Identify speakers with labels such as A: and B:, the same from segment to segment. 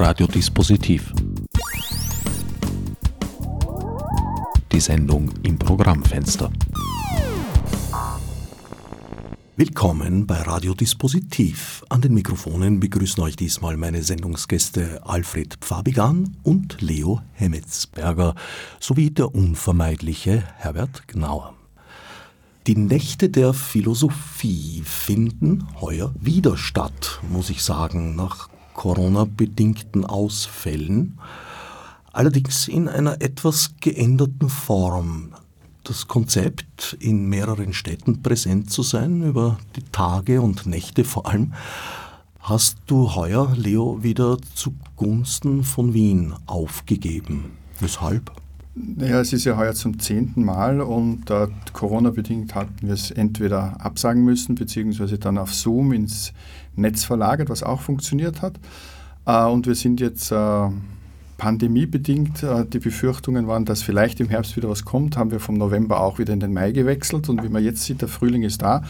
A: Radiodispositiv. Die Sendung im Programmfenster. Willkommen bei Radiodispositiv. An den Mikrofonen begrüßen euch diesmal meine Sendungsgäste Alfred Pfabigan und Leo Hemmetsberger sowie der unvermeidliche Herbert Gnauer. Die Nächte der Philosophie finden heuer wieder statt, muss ich sagen, nach Corona-bedingten Ausfällen, allerdings in einer etwas geänderten Form. Das Konzept, in mehreren Städten präsent zu sein, über die Tage und Nächte vor allem, hast du heuer, Leo, wieder zugunsten von Wien aufgegeben. Weshalb?
B: Ja, es ist ja heuer zum zehnten Mal und äh, Corona-bedingt hatten wir es entweder absagen müssen, beziehungsweise dann auf Zoom ins Netz verlagert, was auch funktioniert hat. Äh, und wir sind jetzt äh, pandemiebedingt, äh, die Befürchtungen waren, dass vielleicht im Herbst wieder was kommt, haben wir vom November auch wieder in den Mai gewechselt. Und wie man jetzt sieht, der Frühling ist da.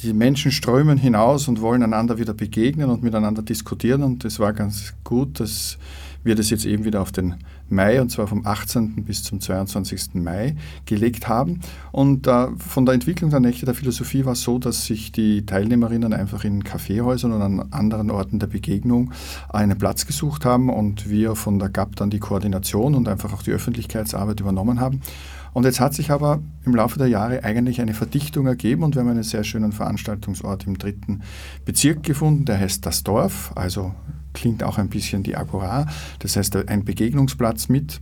B: Die Menschen strömen hinaus und wollen einander wieder begegnen und miteinander diskutieren. Und es war ganz gut, dass wir das jetzt eben wieder auf den Mai, und zwar vom 18. bis zum 22. Mai, gelegt haben. Und äh, von der Entwicklung der Nächte der Philosophie war es so, dass sich die Teilnehmerinnen einfach in Kaffeehäusern und an anderen Orten der Begegnung einen Platz gesucht haben und wir von der GAP dann die Koordination und einfach auch die Öffentlichkeitsarbeit übernommen haben. Und jetzt hat sich aber im Laufe der Jahre eigentlich eine Verdichtung ergeben und wir haben einen sehr schönen Veranstaltungsort im dritten Bezirk gefunden, der heißt Das Dorf, also klingt auch ein bisschen die Agora, das heißt ein Begegnungsplatz mit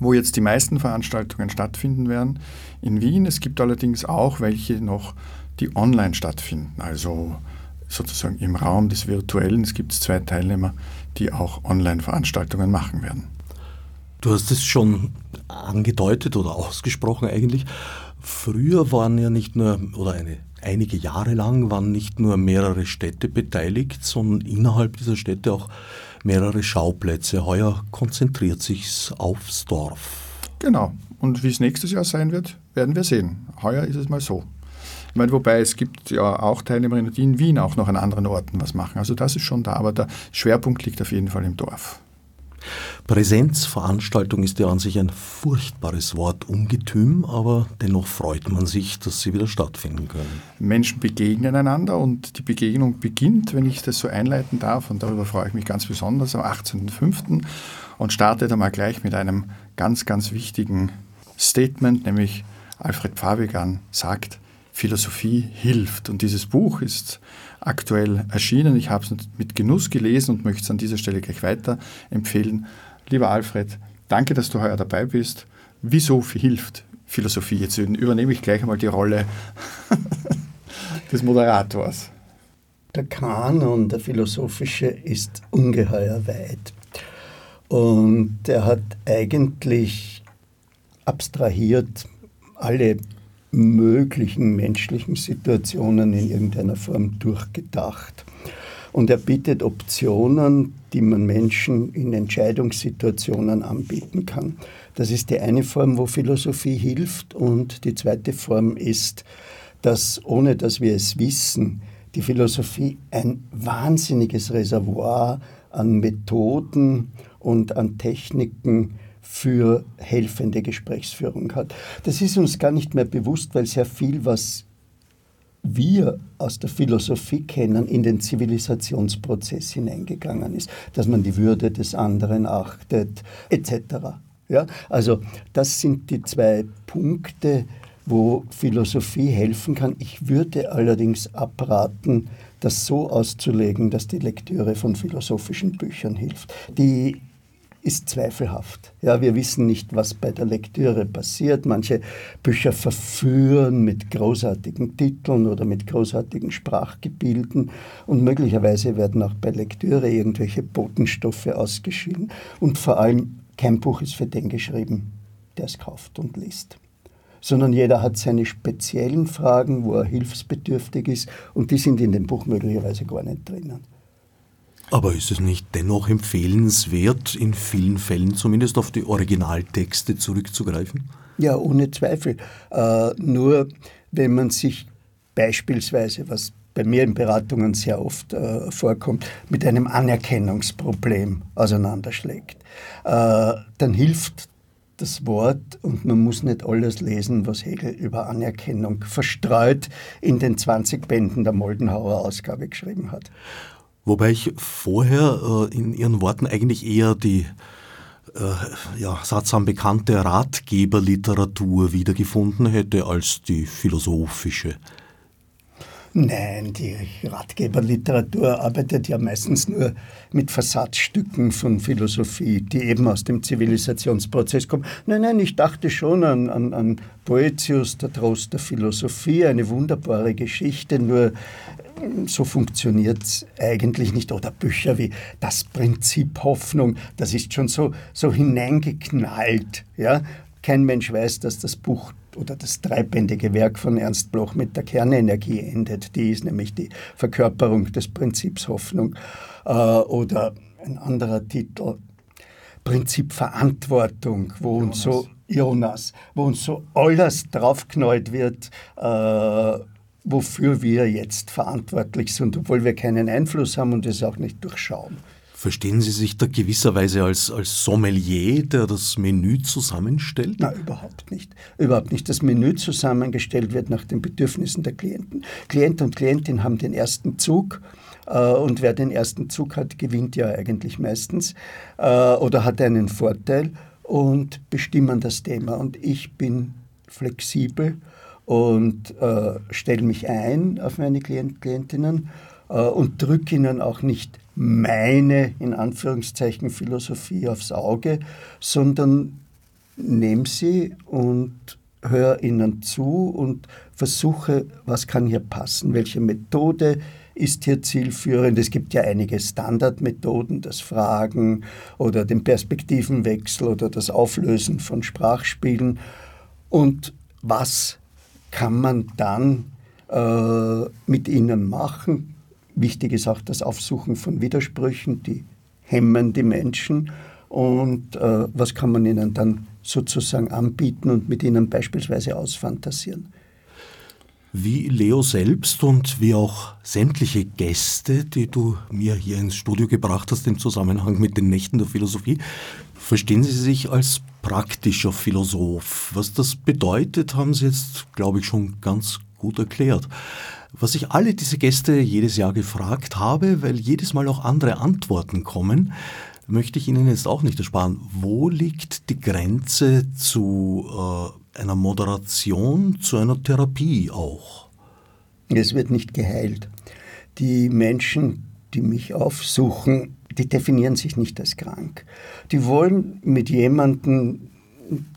B: wo jetzt die meisten Veranstaltungen stattfinden werden in Wien. Es gibt allerdings auch welche noch, die online stattfinden, also sozusagen im Raum des Virtuellen. Es gibt zwei Teilnehmer, die auch Online-Veranstaltungen machen werden.
A: Du hast es schon angedeutet oder ausgesprochen eigentlich. Früher waren ja nicht nur, oder eine einige Jahre lang waren nicht nur mehrere Städte beteiligt, sondern innerhalb dieser Städte auch mehrere Schauplätze. Heuer konzentriert sich's aufs Dorf.
B: Genau. Und wie es nächstes Jahr sein wird, werden wir sehen. Heuer ist es mal so. Ich meine, wobei es gibt ja auch Teilnehmerinnen, die in Wien auch noch an anderen Orten was machen. Also das ist schon da, aber der Schwerpunkt liegt auf jeden Fall im Dorf.
A: Präsenzveranstaltung ist ja an sich ein furchtbares Wort, Ungetüm, aber dennoch freut man sich, dass sie wieder stattfinden können.
B: Menschen begegnen einander und die Begegnung beginnt, wenn ich das so einleiten darf, und darüber freue ich mich ganz besonders, am 18.05. und startet einmal gleich mit einem ganz, ganz wichtigen Statement, nämlich Alfred Fabigan sagt, Philosophie hilft. Und dieses Buch ist aktuell erschienen. Ich habe es mit Genuss gelesen und möchte es an dieser Stelle gleich weiter empfehlen. Lieber Alfred, danke, dass du heuer dabei bist. Wieso hilft Philosophie? Jetzt übernehme ich gleich einmal die Rolle des Moderators.
C: Der Kanon, der philosophische, ist ungeheuer weit. Und er hat eigentlich abstrahiert alle möglichen menschlichen Situationen in irgendeiner Form durchgedacht. Und er bietet Optionen, die man Menschen in Entscheidungssituationen anbieten kann. Das ist die eine Form, wo Philosophie hilft. Und die zweite Form ist, dass ohne dass wir es wissen, die Philosophie ein wahnsinniges Reservoir an Methoden und an Techniken für helfende Gesprächsführung hat. Das ist uns gar nicht mehr bewusst, weil sehr viel, was wir aus der Philosophie kennen, in den Zivilisationsprozess hineingegangen ist, dass man die Würde des anderen achtet, etc. Ja? Also das sind die zwei Punkte, wo Philosophie helfen kann. Ich würde allerdings abraten, das so auszulegen, dass die Lektüre von philosophischen Büchern hilft. Die ist zweifelhaft. Ja, wir wissen nicht, was bei der Lektüre passiert. Manche Bücher verführen mit großartigen Titeln oder mit großartigen Sprachgebilden und möglicherweise werden auch bei Lektüre irgendwelche Botenstoffe ausgeschieden. Und vor allem, kein Buch ist für den geschrieben, der es kauft und liest sondern jeder hat seine speziellen Fragen, wo er hilfsbedürftig ist und die sind in dem Buch möglicherweise gar nicht drinnen.
A: Aber ist es nicht dennoch empfehlenswert, in vielen Fällen zumindest auf die Originaltexte zurückzugreifen?
C: Ja, ohne Zweifel. Äh, nur wenn man sich beispielsweise, was bei mir in Beratungen sehr oft äh, vorkommt, mit einem Anerkennungsproblem auseinanderschlägt. Äh, dann hilft das Wort und man muss nicht alles lesen, was Hegel über Anerkennung verstreut in den 20 Bänden der Moldenhauer Ausgabe geschrieben hat.
A: Wobei ich vorher äh, in Ihren Worten eigentlich eher die äh, ja, sattsam bekannte Ratgeberliteratur wiedergefunden hätte als die philosophische.
C: Nein, die Ratgeberliteratur arbeitet ja meistens nur mit Versatzstücken von Philosophie, die eben aus dem Zivilisationsprozess kommen. Nein, nein, ich dachte schon an, an, an Poetius, der Trost der Philosophie, eine wunderbare Geschichte, nur so funktioniert es eigentlich nicht. Oder Bücher wie Das Prinzip Hoffnung, das ist schon so, so hineingeknallt. Ja? Kein Mensch weiß, dass das Buch oder das dreibändige Werk von Ernst Bloch mit der Kernenergie endet. Die ist nämlich die Verkörperung des Prinzips Hoffnung. Äh, oder ein anderer Titel, Prinzip Verantwortung, wo Jonas. uns so Jonas, wo uns so alles draufknallt wird, äh, wofür wir jetzt verantwortlich sind, obwohl wir keinen Einfluss haben und es auch nicht durchschauen.
A: Verstehen Sie sich da gewisserweise als, als Sommelier, der das Menü zusammenstellt?
C: Nein, überhaupt nicht. Überhaupt nicht. Das Menü zusammengestellt wird nach den Bedürfnissen der Klienten. Klient und Klientin haben den ersten Zug äh, und wer den ersten Zug hat, gewinnt ja eigentlich meistens äh, oder hat einen Vorteil und bestimmen das Thema. Und ich bin flexibel und äh, stelle mich ein auf meine Klient, Klientinnen äh, und drücke ihnen auch nicht meine, in Anführungszeichen, Philosophie aufs Auge, sondern nehme sie und höre ihnen zu und versuche, was kann hier passen, welche Methode ist hier zielführend. Es gibt ja einige Standardmethoden, das Fragen oder den Perspektivenwechsel oder das Auflösen von Sprachspielen. Und was kann man dann äh, mit ihnen machen? Wichtig ist auch das Aufsuchen von Widersprüchen, die hemmen die Menschen. Und äh, was kann man ihnen dann sozusagen anbieten und mit ihnen beispielsweise ausfantasieren?
A: Wie Leo selbst und wie auch sämtliche Gäste, die du mir hier ins Studio gebracht hast im Zusammenhang mit den Nächten der Philosophie, verstehen Sie sich als praktischer Philosoph. Was das bedeutet, haben Sie jetzt, glaube ich, schon ganz gut erklärt. Was ich alle diese Gäste jedes Jahr gefragt habe, weil jedes Mal auch andere Antworten kommen, möchte ich Ihnen jetzt auch nicht ersparen. Wo liegt die Grenze zu äh, einer Moderation, zu einer Therapie auch?
C: Es wird nicht geheilt. Die Menschen, die mich aufsuchen, die definieren sich nicht als krank. Die wollen mit jemandem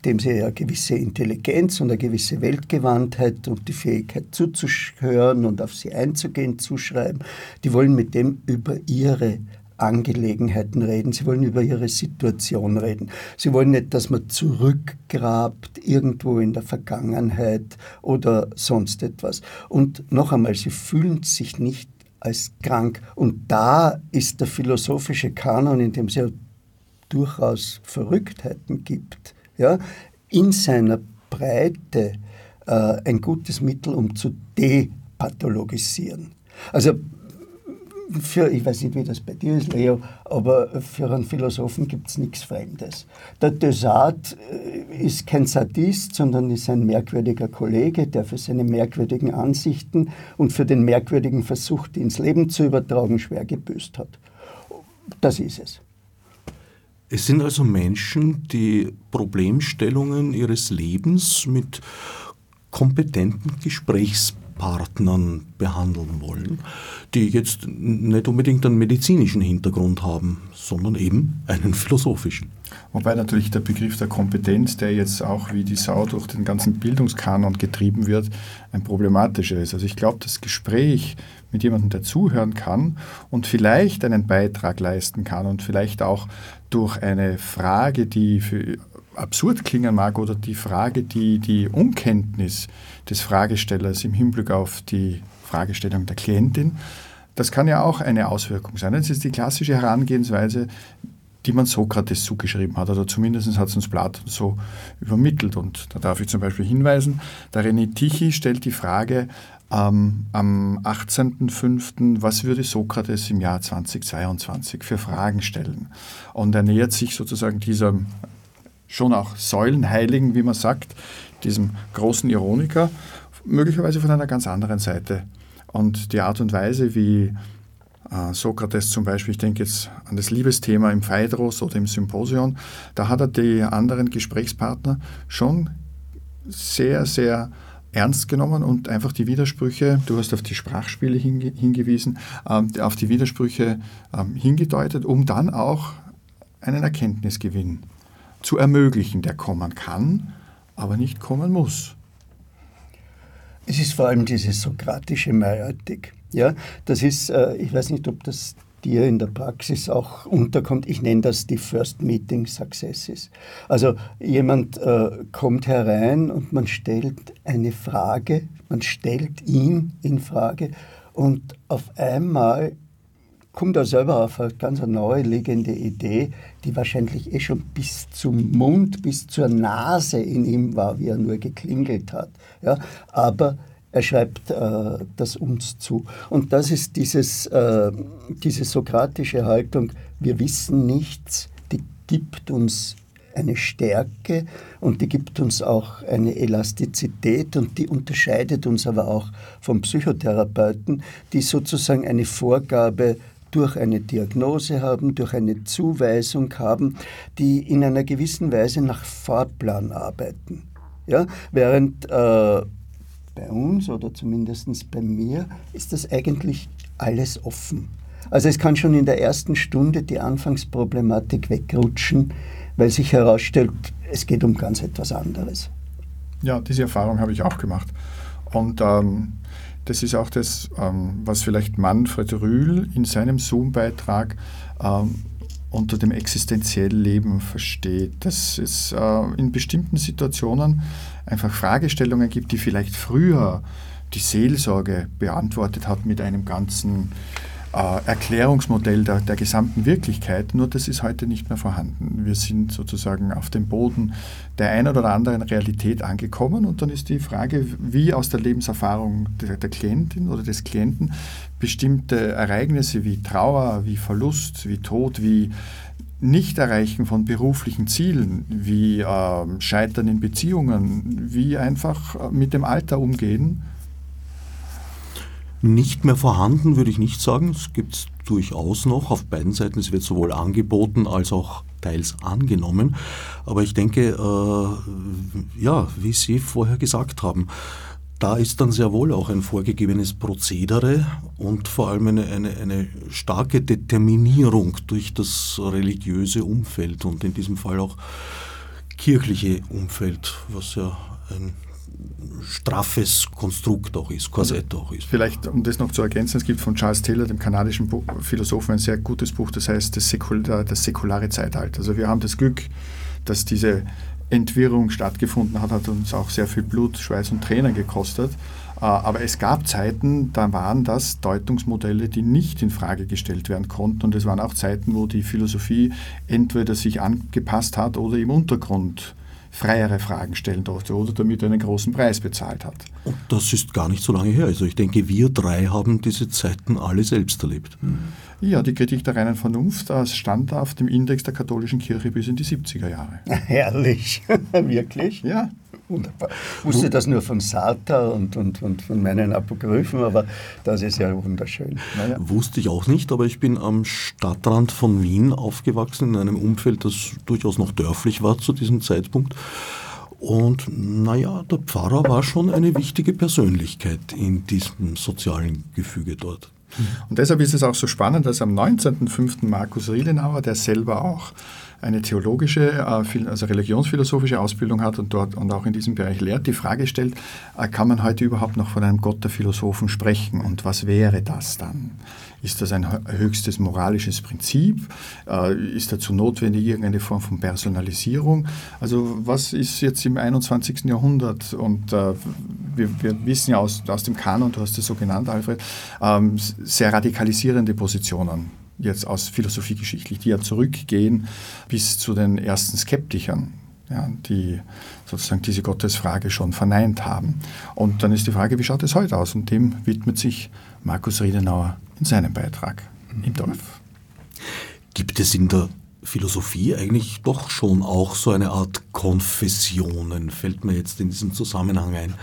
C: dem sie eine gewisse Intelligenz und eine gewisse Weltgewandtheit und die Fähigkeit zuzuhören und auf sie einzugehen zuschreiben. Die wollen mit dem über ihre Angelegenheiten reden, sie wollen über ihre Situation reden. Sie wollen nicht, dass man zurückgrabt irgendwo in der Vergangenheit oder sonst etwas. Und noch einmal, sie fühlen sich nicht als krank. Und da ist der philosophische Kanon, in dem es ja durchaus Verrücktheiten gibt, ja, in seiner Breite äh, ein gutes Mittel, um zu depathologisieren. Also für, ich weiß nicht, wie das bei dir ist, Leo, aber für einen Philosophen gibt es nichts Fremdes. Der Desart äh, ist kein Sadist, sondern ist ein merkwürdiger Kollege, der für seine merkwürdigen Ansichten und für den merkwürdigen Versuch, die ins Leben zu übertragen, schwer gebüßt hat. Das ist es.
A: Es sind also Menschen, die Problemstellungen ihres Lebens mit kompetenten Gesprächspartnern behandeln wollen, die jetzt nicht unbedingt einen medizinischen Hintergrund haben, sondern eben einen philosophischen.
B: Wobei natürlich der Begriff der Kompetenz, der jetzt auch wie die Sau durch den ganzen Bildungskanon getrieben wird, ein problematischer ist. Also ich glaube, das Gespräch mit jemandem, der zuhören kann und vielleicht einen Beitrag leisten kann und vielleicht auch durch eine Frage, die für absurd klingen mag oder die Frage, die die Unkenntnis des Fragestellers im Hinblick auf die Fragestellung der Klientin, das kann ja auch eine Auswirkung sein. Das ist die klassische Herangehensweise, die man Sokrates zugeschrieben hat. Oder zumindest hat es uns Platon so übermittelt. Und da darf ich zum Beispiel hinweisen, der René Tichy stellt die Frage ähm, am 18.05., was würde Sokrates im Jahr 2022 für Fragen stellen? Und er nähert sich sozusagen dieser schon auch Säulenheiligen, wie man sagt, diesem großen Ironiker, möglicherweise von einer ganz anderen Seite. Und die Art und Weise, wie äh, Sokrates zum Beispiel, ich denke jetzt an das Liebesthema im Phaedros oder im Symposion, da hat er die anderen Gesprächspartner schon sehr, sehr ernst genommen und einfach die Widersprüche, du hast auf die Sprachspiele hinge hingewiesen, ähm, auf die Widersprüche ähm, hingedeutet, um dann auch einen Erkenntnisgewinn zu ermöglichen, der kommen kann, aber nicht kommen muss.
C: Es ist vor allem diese sokratische Meiotik. Ja, das ist, äh, ich weiß nicht, ob das dir in der Praxis auch unterkommt. Ich nenne das die First Meeting Successes. Also jemand äh, kommt herein und man stellt eine Frage, man stellt ihn in Frage und auf einmal kommt er selber auf eine ganz neue liegende Idee, die wahrscheinlich eh schon bis zum Mund, bis zur Nase in ihm war, wie er nur geklingelt hat. Ja, aber er schreibt äh, das uns zu. Und das ist dieses, äh, diese sokratische Haltung, wir wissen nichts, die gibt uns eine Stärke und die gibt uns auch eine Elastizität und die unterscheidet uns aber auch vom Psychotherapeuten, die sozusagen eine Vorgabe durch eine Diagnose haben, durch eine Zuweisung haben, die in einer gewissen Weise nach Fahrplan arbeiten. Ja? Während äh, bei uns oder zumindest bei mir ist das eigentlich alles offen. Also es kann schon in der ersten Stunde die Anfangsproblematik wegrutschen, weil sich herausstellt, es geht um ganz etwas anderes.
B: Ja, diese Erfahrung habe ich auch gemacht. Und ähm, das ist auch das, ähm, was vielleicht Manfred Rühl in seinem Zoom-Beitrag ähm, unter dem existenziellen Leben versteht, dass es äh, in bestimmten Situationen einfach Fragestellungen gibt, die vielleicht früher die Seelsorge beantwortet hat mit einem ganzen Erklärungsmodell der, der gesamten Wirklichkeit, nur das ist heute nicht mehr vorhanden. Wir sind sozusagen auf dem Boden der einen oder anderen Realität angekommen und dann ist die Frage, wie aus der Lebenserfahrung der, der Klientin oder des Klienten bestimmte Ereignisse wie Trauer, wie Verlust, wie Tod, wie Nichterreichen von beruflichen Zielen, wie äh, Scheitern in Beziehungen, wie einfach äh, mit dem Alter umgehen,
A: nicht mehr vorhanden, würde ich nicht sagen. Es gibt es durchaus noch auf beiden Seiten. Es wird sowohl angeboten als auch teils angenommen. Aber ich denke, äh, ja, wie Sie vorher gesagt haben, da ist dann sehr wohl auch ein vorgegebenes Prozedere und vor allem eine, eine, eine starke Determinierung durch das religiöse Umfeld und in diesem Fall auch kirchliche Umfeld, was ja ein straffes Konstrukt auch ist, Korsett auch ist.
B: Vielleicht, um das noch zu ergänzen, es gibt von Charles Taylor, dem kanadischen Philosophen, ein sehr gutes Buch, das heißt das, Säkul das säkulare Zeitalter. Also wir haben das Glück, dass diese Entwirrung stattgefunden hat, hat uns auch sehr viel Blut, Schweiß und Tränen gekostet. Äh, aber es gab Zeiten, da waren das Deutungsmodelle, die nicht in Frage gestellt werden konnten. Und es waren auch Zeiten, wo die Philosophie entweder sich angepasst hat oder im Untergrund freiere Fragen stellen durfte oder damit einen großen Preis bezahlt hat.
A: Und das ist gar nicht so lange her. Also ich denke, wir drei haben diese Zeiten alle selbst erlebt.
B: Mhm. Ja, die Kritik der reinen Vernunft das stand auf dem Index der katholischen Kirche bis in die 70er Jahre.
C: Herrlich, wirklich?
B: Ja.
C: Wunderbar. Ich wusste das nur von Sartre und, und, und von meinen Apokryphen, aber das ist ja wunderschön.
A: Naja. Wusste ich auch nicht, aber ich bin am Stadtrand von Wien aufgewachsen, in einem Umfeld, das durchaus noch dörflich war zu diesem Zeitpunkt. Und naja, der Pfarrer war schon eine wichtige Persönlichkeit in diesem sozialen Gefüge dort.
B: Und deshalb ist es auch so spannend, dass am 19.05. Markus Riedenauer, der selber auch eine theologische, äh, also religionsphilosophische Ausbildung hat und dort und auch in diesem Bereich lehrt, die Frage stellt, äh, kann man heute überhaupt noch von einem Gott der Philosophen sprechen und was wäre das dann? Ist das ein höchstes moralisches Prinzip? Äh, ist dazu notwendig irgendeine Form von Personalisierung? Also was ist jetzt im 21. Jahrhundert? Und wir, wir, wissen ja aus, aus dem Kanon, du hast es so genannt, Alfred, ähm, sehr radikalisierende Positionen jetzt aus philosophiegeschichtlich, die ja zurückgehen bis zu den ersten Skeptikern, ja, die sozusagen diese Gottesfrage schon verneint haben. Und dann ist die Frage, wie schaut es heute aus? Und dem widmet sich Markus Riedenauer in seinem Beitrag im Dorf.
A: Gibt es in der Philosophie eigentlich doch schon auch so eine Art Konfessionen, fällt mir jetzt in diesem Zusammenhang ein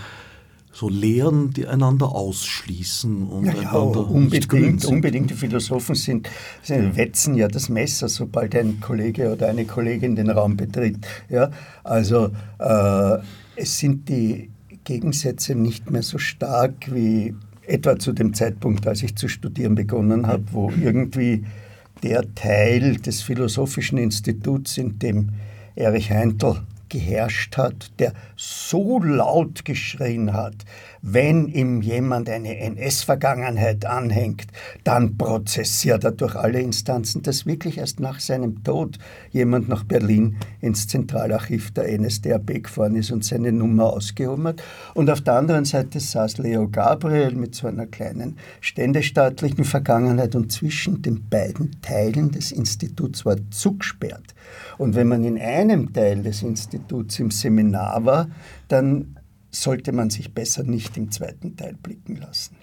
A: so Lehren, die einander ausschließen und
C: ja, ja,
A: einander
C: unbedingt, unbedingt. Die Philosophen sind, sind, wetzen ja das Messer, sobald ein Kollege oder eine Kollegin den Raum betritt. Ja, also äh, es sind die Gegensätze nicht mehr so stark wie etwa zu dem Zeitpunkt, als ich zu studieren begonnen habe, wo irgendwie der Teil des Philosophischen Instituts, in dem Erich Heintel geherrscht hat, der so laut geschrien hat, wenn ihm jemand eine NS-Vergangenheit anhängt, dann prozessiert er durch alle Instanzen, dass wirklich erst nach seinem Tod jemand nach Berlin ins Zentralarchiv der NSDAP gefahren ist und seine Nummer ausgehoben hat. Und auf der anderen Seite saß Leo Gabriel mit so einer kleinen ständestaatlichen Vergangenheit und zwischen den beiden Teilen des Instituts war zugesperrt. Und wenn man in einem Teil des Instituts im Seminar war, dann sollte man sich besser nicht im zweiten Teil blicken lassen.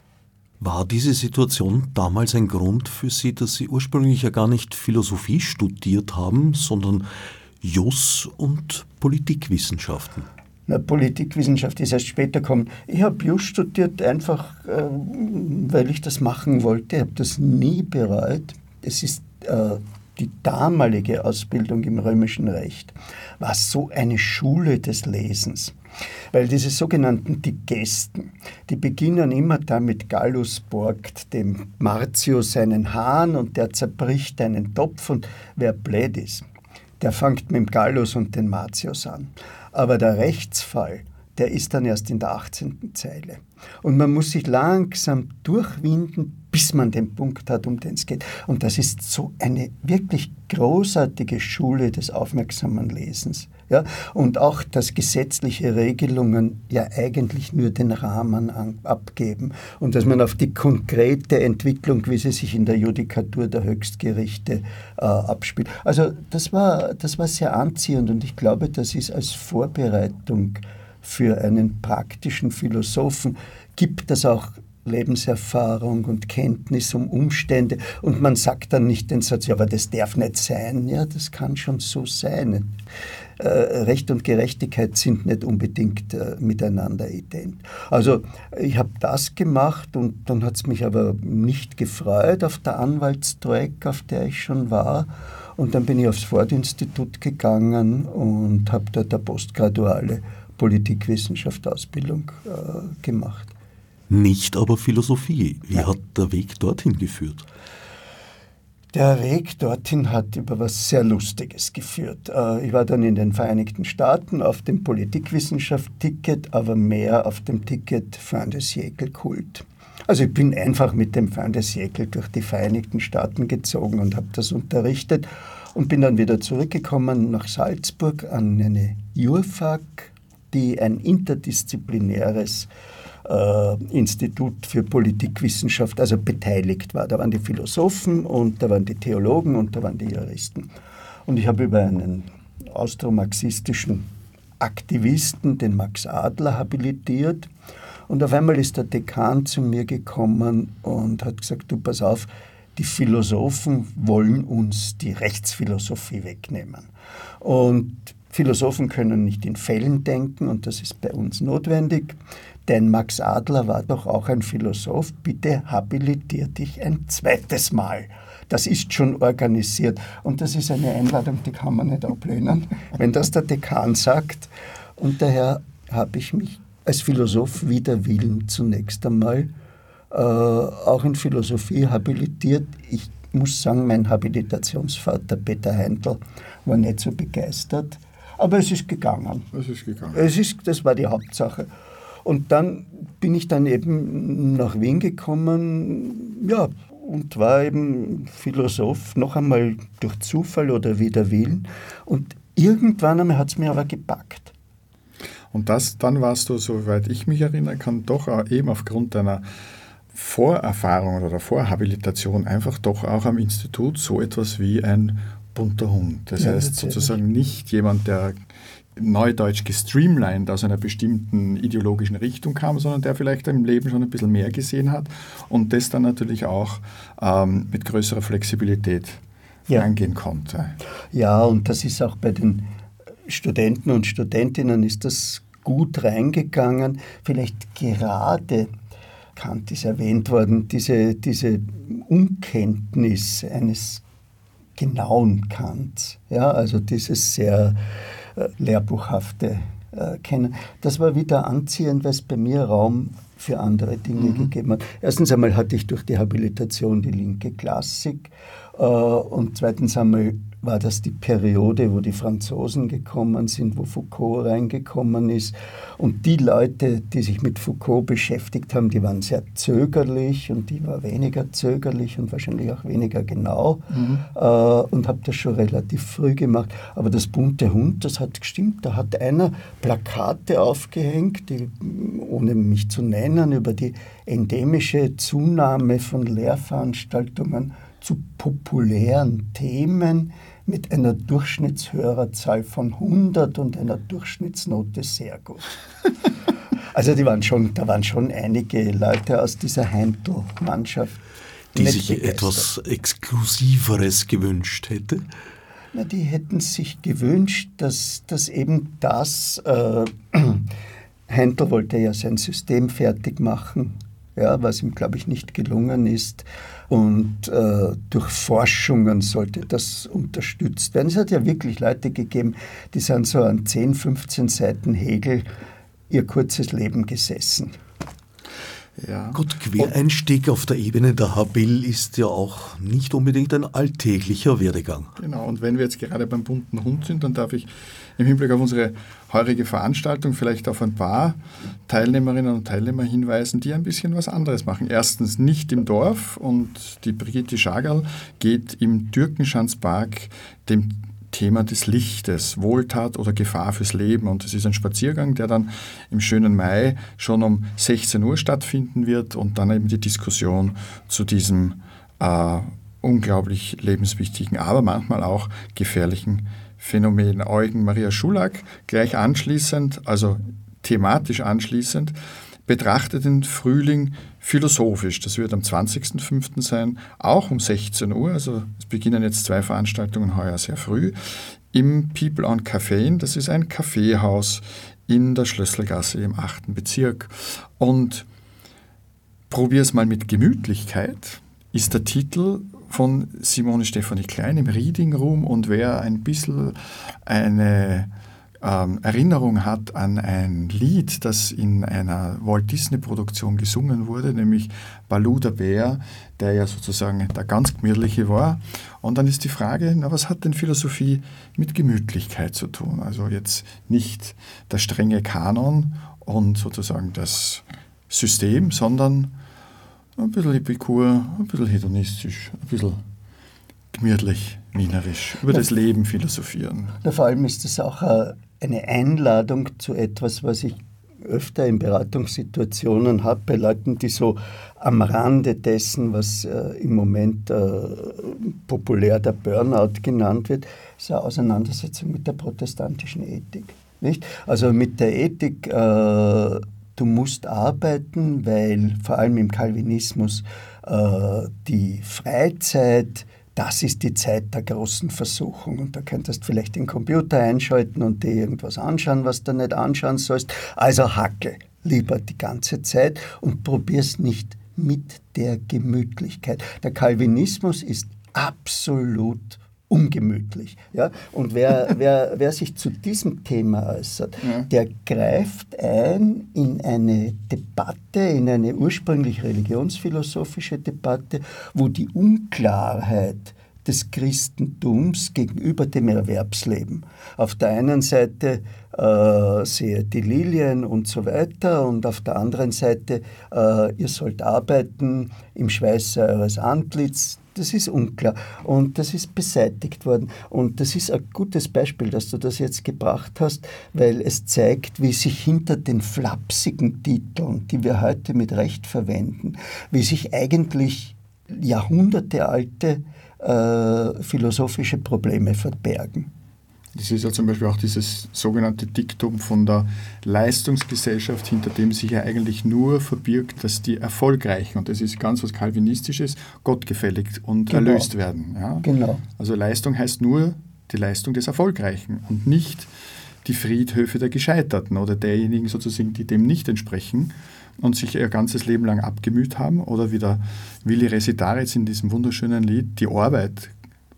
A: War diese Situation damals ein Grund für Sie, dass Sie ursprünglich ja gar nicht Philosophie studiert haben, sondern Jus und Politikwissenschaften?
C: Na, Politikwissenschaft ist erst später gekommen. Ich habe Jus studiert einfach, äh, weil ich das machen wollte. Ich habe das nie bereut. Es ist äh, die damalige Ausbildung im römischen Recht war so eine Schule des Lesens. Weil diese sogenannten Digesten, die beginnen immer damit, Gallus borgt dem Martius seinen Hahn und der zerbricht einen Topf und wer blöd ist, der fängt mit dem Gallus und den Martius an. Aber der Rechtsfall, der ist dann erst in der 18. Zeile. Und man muss sich langsam durchwinden, bis man den Punkt hat, um den es geht. Und das ist so eine wirklich großartige Schule des aufmerksamen Lesens. Ja? Und auch, dass gesetzliche Regelungen ja eigentlich nur den Rahmen an, abgeben und dass man auf die konkrete Entwicklung, wie sie sich in der Judikatur der Höchstgerichte äh, abspielt. Also das war, das war sehr anziehend und ich glaube, das ist als Vorbereitung für einen praktischen Philosophen, gibt das auch Lebenserfahrung und Kenntnis um Umstände und man sagt dann nicht den Satz, ja, aber das darf nicht sein. Ja, das kann schon so sein. Äh, Recht und Gerechtigkeit sind nicht unbedingt äh, miteinander ident. Also ich habe das gemacht und dann hat es mich aber nicht gefreut auf der Anwaltstreik, auf der ich schon war. Und dann bin ich aufs Ford-Institut gegangen und habe dort eine postgraduale Politikwissenschaft-Ausbildung äh, gemacht.
A: Nicht aber Philosophie. Wie Nein. hat der Weg dorthin geführt?
C: Der Weg dorthin hat über was sehr Lustiges geführt. Äh, ich war dann in den Vereinigten Staaten auf dem Politikwissenschaft-Ticket, aber mehr auf dem Ticket de Siècle-Kult. Also ich bin einfach mit dem de Siècle durch die Vereinigten Staaten gezogen und habe das unterrichtet und bin dann wieder zurückgekommen nach Salzburg an eine Jurfag, die ein interdisziplinäres äh, Institut für Politikwissenschaft, also beteiligt war. Da waren die Philosophen und da waren die Theologen und da waren die Juristen. Und ich habe über einen austromarxistischen Aktivisten, den Max Adler, habilitiert. Und auf einmal ist der Dekan zu mir gekommen und hat gesagt, du pass auf, die Philosophen wollen uns die Rechtsphilosophie wegnehmen. Und Philosophen können nicht in Fällen denken und das ist bei uns notwendig. Denn Max Adler war doch auch ein Philosoph. Bitte habilitier dich ein zweites Mal. Das ist schon organisiert. Und das ist eine Einladung, die kann man nicht ablehnen, wenn das der Dekan sagt. Und daher habe ich mich als Philosoph wider Willen zunächst einmal äh, auch in Philosophie habilitiert. Ich muss sagen, mein Habilitationsvater Peter Heindl war nicht so begeistert. Aber es ist gegangen.
B: Es ist gegangen.
C: Es ist, das war die Hauptsache. Und dann bin ich dann eben nach Wien gekommen, ja, und war eben Philosoph, noch einmal durch Zufall oder wider Willen. Und irgendwann einmal hat es mir aber gepackt.
B: Und das, dann warst du, soweit ich mich erinnern kann, doch eben aufgrund deiner Vorerfahrung oder Vorhabilitation einfach doch auch am Institut so etwas wie ein bunter Hund. Das ja, heißt sozusagen nicht jemand, der neudeutsch gestreamlined aus einer bestimmten ideologischen Richtung kam, sondern der vielleicht im Leben schon ein bisschen mehr gesehen hat und das dann natürlich auch ähm, mit größerer Flexibilität ja. angehen konnte.
C: Ja, und das ist auch bei den Studenten und Studentinnen ist das gut reingegangen. Vielleicht gerade Kant ist erwähnt worden, diese, diese Unkenntnis eines genauen Kants, ja, also dieses sehr äh, lehrbuchhafte äh, Kennen. Das war wieder anziehend, weil es bei mir Raum für andere Dinge mhm. gegeben hat. Erstens einmal hatte ich durch die Habilitation die linke Klassik äh, und zweitens einmal war das die Periode, wo die Franzosen gekommen sind, wo Foucault reingekommen ist. Und die Leute, die sich mit Foucault beschäftigt haben, die waren sehr zögerlich und die war weniger zögerlich und wahrscheinlich auch weniger genau mhm. äh, und habe das schon relativ früh gemacht. Aber das bunte Hund, das hat gestimmt. Da hat einer Plakate aufgehängt, die, ohne mich zu nennen, über die endemische Zunahme von Lehrveranstaltungen zu populären Themen mit einer Durchschnittshörerzahl von 100 und einer Durchschnittsnote sehr gut. Also die waren schon, da waren schon einige Leute aus dieser Heimtel-Mannschaft.
A: Die sich begeistert. etwas Exklusiveres gewünscht hätte?
C: Na, die hätten sich gewünscht, dass, dass eben das, äh, Heindl wollte ja sein System fertig machen, ja, was ihm, glaube ich, nicht gelungen ist. Und äh, durch Forschungen sollte das unterstützt werden. Es hat ja wirklich Leute gegeben, die sind so an 10, 15 Seiten Hegel ihr kurzes Leben gesessen.
A: Ja. Gut, Quereinstieg auf der Ebene der Habil ist ja auch nicht unbedingt ein alltäglicher Werdegang.
B: Genau, und wenn wir jetzt gerade beim bunten Hund sind, dann darf ich im Hinblick auf unsere heurige Veranstaltung vielleicht auf ein paar Teilnehmerinnen und Teilnehmer hinweisen, die ein bisschen was anderes machen. Erstens nicht im Dorf und die Brigitte Schagerl geht im Türkenschanzpark dem Thema des Lichtes, Wohltat oder Gefahr fürs Leben. Und es ist ein Spaziergang, der dann im schönen Mai schon um 16 Uhr stattfinden wird und dann eben die Diskussion zu diesem äh, unglaublich lebenswichtigen, aber manchmal auch gefährlichen Phänomen. Eugen Maria Schulack gleich anschließend, also thematisch anschließend, betrachtet den Frühling philosophisch. Das wird am 20.05. sein, auch um 16 Uhr. Also es beginnen jetzt zwei Veranstaltungen heuer sehr früh. Im People on Caffeine, das ist ein Kaffeehaus in der Schlösselgasse im 8. Bezirk. Und probier es mal mit Gemütlichkeit, ist der Titel von Simone Stefanie Klein im Reading Room. Und wer ein bisschen eine ähm, Erinnerung hat an ein Lied, das in einer Walt Disney-Produktion gesungen wurde, nämlich Baloo der Bär, der ja sozusagen der ganz gemütliche war. Und dann ist die Frage, na, was hat denn Philosophie mit Gemütlichkeit zu tun? Also jetzt nicht der strenge Kanon und sozusagen das System, sondern ein bisschen Epikur, ein bisschen hedonistisch, ein bisschen gemütlich, wienerisch, über das Leben philosophieren.
C: Ja, vor allem ist es auch eine Einladung zu etwas, was ich öfter in Beratungssituationen habe, bei Leuten, die so am Rande dessen, was äh, im Moment äh, populär der Burnout genannt wird, ist eine Auseinandersetzung mit der protestantischen Ethik. Nicht? Also mit der Ethik, äh, du musst arbeiten, weil vor allem im Calvinismus äh, die Freizeit, das ist die Zeit der großen Versuchung. Und da könntest du vielleicht den Computer einschalten und dir irgendwas anschauen, was du nicht anschauen sollst. Also hackel lieber die ganze Zeit und probier's nicht mit der Gemütlichkeit. Der Calvinismus ist absolut ungemütlich. Ja? Und wer, wer, wer sich zu diesem Thema äußert, ja. der greift ein in eine Debatte, in eine ursprünglich religionsphilosophische Debatte, wo die Unklarheit des Christentums gegenüber dem Erwerbsleben. Auf der einen Seite äh, sehe die Lilien und so weiter und auf der anderen Seite, äh, ihr sollt arbeiten im Schweiße eures Antlitz, das ist unklar. Und das ist beseitigt worden. Und das ist ein gutes Beispiel, dass du das jetzt gebracht hast, weil es zeigt, wie sich hinter den flapsigen Titeln, die wir heute mit Recht verwenden, wie sich eigentlich jahrhundertealte äh, philosophische Probleme verbergen.
B: Das ist ja zum Beispiel auch dieses sogenannte Diktum von der Leistungsgesellschaft, hinter dem sich ja eigentlich nur verbirgt, dass die Erfolgreichen, und das ist ganz was Kalvinistisches, gottgefällig und genau. erlöst werden. Ja? Genau. Also Leistung heißt nur die Leistung des Erfolgreichen und nicht die Friedhöfe der Gescheiterten oder derjenigen sozusagen, die dem nicht entsprechen und sich ihr ganzes Leben lang abgemüht haben. Oder wie der Willi Resitaritz in diesem wunderschönen Lied, die Arbeit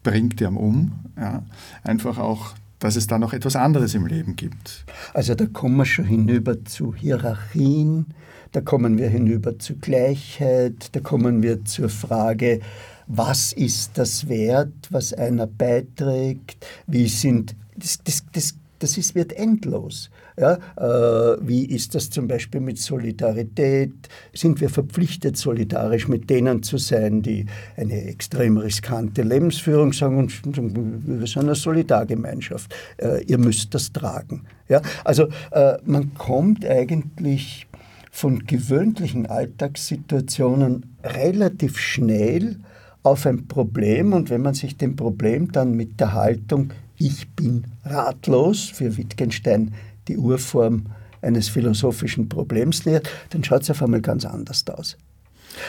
B: bringt ihm um. Ja? Einfach auch dass es da noch etwas anderes im Leben gibt.
C: Also da kommen wir schon hinüber zu Hierarchien, da kommen wir hinüber zu Gleichheit, da kommen wir zur Frage, was ist das Wert, was einer beiträgt, wie sind, das, das, das das ist, wird endlos. Ja, äh, wie ist das zum Beispiel mit Solidarität? Sind wir verpflichtet, solidarisch mit denen zu sein, die eine extrem riskante Lebensführung sagen und wir sind eine Solidargemeinschaft. Äh, ihr müsst das tragen. Ja, also äh, man kommt eigentlich von gewöhnlichen Alltagssituationen relativ schnell auf ein Problem und wenn man sich dem Problem dann mit der Haltung ich bin ratlos, für Wittgenstein die Urform eines philosophischen Problems nähert, dann schaut es auf einmal ganz anders aus.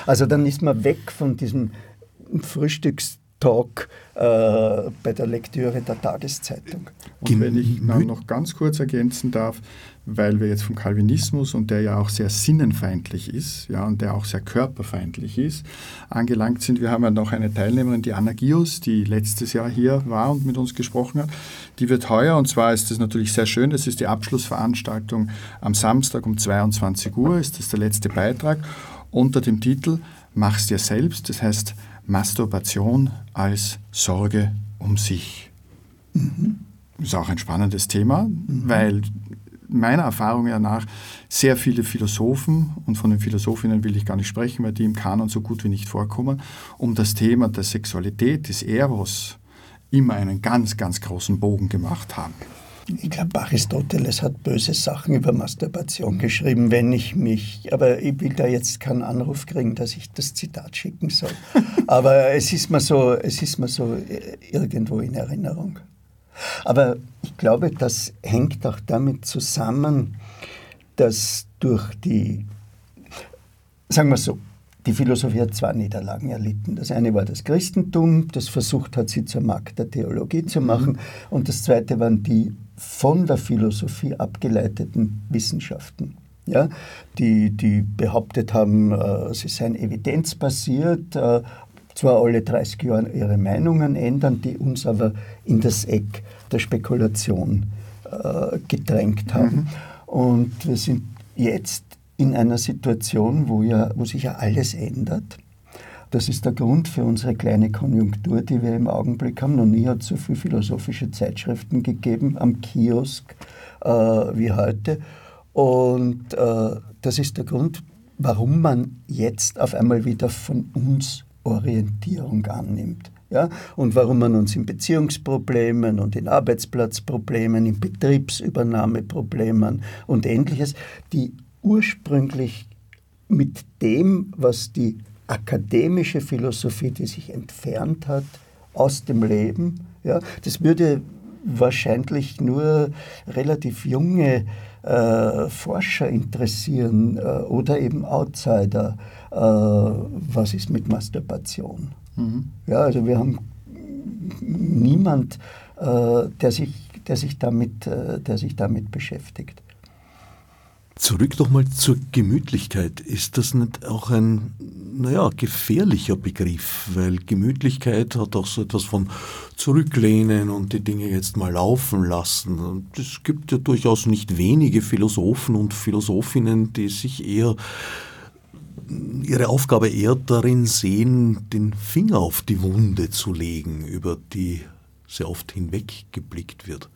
C: Also dann ist man weg von diesem Frühstücks Talk äh, bei der Lektüre der Tageszeitung.
B: Und wenn ich noch ganz kurz ergänzen darf, weil wir jetzt vom Calvinismus und der ja auch sehr sinnenfeindlich ist, ja, und der auch sehr körperfeindlich ist, angelangt sind. Wir haben ja noch eine Teilnehmerin, die Anna Gius, die letztes Jahr hier war und mit uns gesprochen hat. Die wird heuer, und zwar ist das natürlich sehr schön, das ist die Abschlussveranstaltung am Samstag um 22 Uhr, ist das der letzte Beitrag, unter dem Titel Mach's dir selbst, das heißt Masturbation als Sorge um sich. Mhm. Ist auch ein spannendes Thema, mhm. weil meiner Erfahrung nach sehr viele Philosophen, und von den Philosophinnen will ich gar nicht sprechen, weil die im Kanon so gut wie nicht vorkommen, um das Thema der Sexualität, des Eros, immer einen ganz, ganz großen Bogen gemacht haben.
C: Ich glaube, Aristoteles hat böse Sachen über Masturbation geschrieben, wenn ich mich, aber ich will da jetzt keinen Anruf kriegen, dass ich das Zitat schicken soll. aber es ist mir so, es ist mir so äh, irgendwo in Erinnerung. Aber ich glaube, das hängt auch damit zusammen, dass durch die, sagen wir so, die Philosophie hat zwei Niederlagen erlitten. Das eine war das Christentum, das versucht hat, sie zur Markt der Theologie zu machen. Und das zweite waren die von der Philosophie abgeleiteten Wissenschaften. Ja, die, die behauptet haben, äh, sie seien evidenzbasiert, äh, zwar alle 30 Jahre ihre Meinungen ändern, die uns aber in das Eck der Spekulation äh, gedrängt haben. Mhm. Und wir sind jetzt in einer Situation, wo, ja, wo sich ja alles ändert. Das ist der Grund für unsere kleine Konjunktur, die wir im Augenblick haben. Noch nie hat es so viele philosophische Zeitschriften gegeben am Kiosk äh, wie heute. Und äh, das ist der Grund, warum man jetzt auf einmal wieder von uns Orientierung annimmt. Ja? Und warum man uns in Beziehungsproblemen und in Arbeitsplatzproblemen, in Betriebsübernahmeproblemen und ähnliches, die ursprünglich mit dem, was die akademische Philosophie, die sich entfernt hat aus dem Leben. Ja, das würde wahrscheinlich nur relativ junge äh, Forscher interessieren äh, oder eben Outsider. Äh, was ist mit Masturbation? Mhm. Ja, also wir haben niemand, äh, der, sich, der, sich damit, äh, der sich damit beschäftigt.
A: Zurück nochmal zur Gemütlichkeit. Ist das nicht auch ein, naja, gefährlicher Begriff? Weil Gemütlichkeit hat auch so etwas von Zurücklehnen und die Dinge jetzt mal laufen lassen. Es gibt ja durchaus nicht wenige Philosophen und Philosophinnen, die sich eher ihre Aufgabe eher darin sehen, den Finger auf die Wunde zu legen, über die sehr oft hinweggeblickt wird.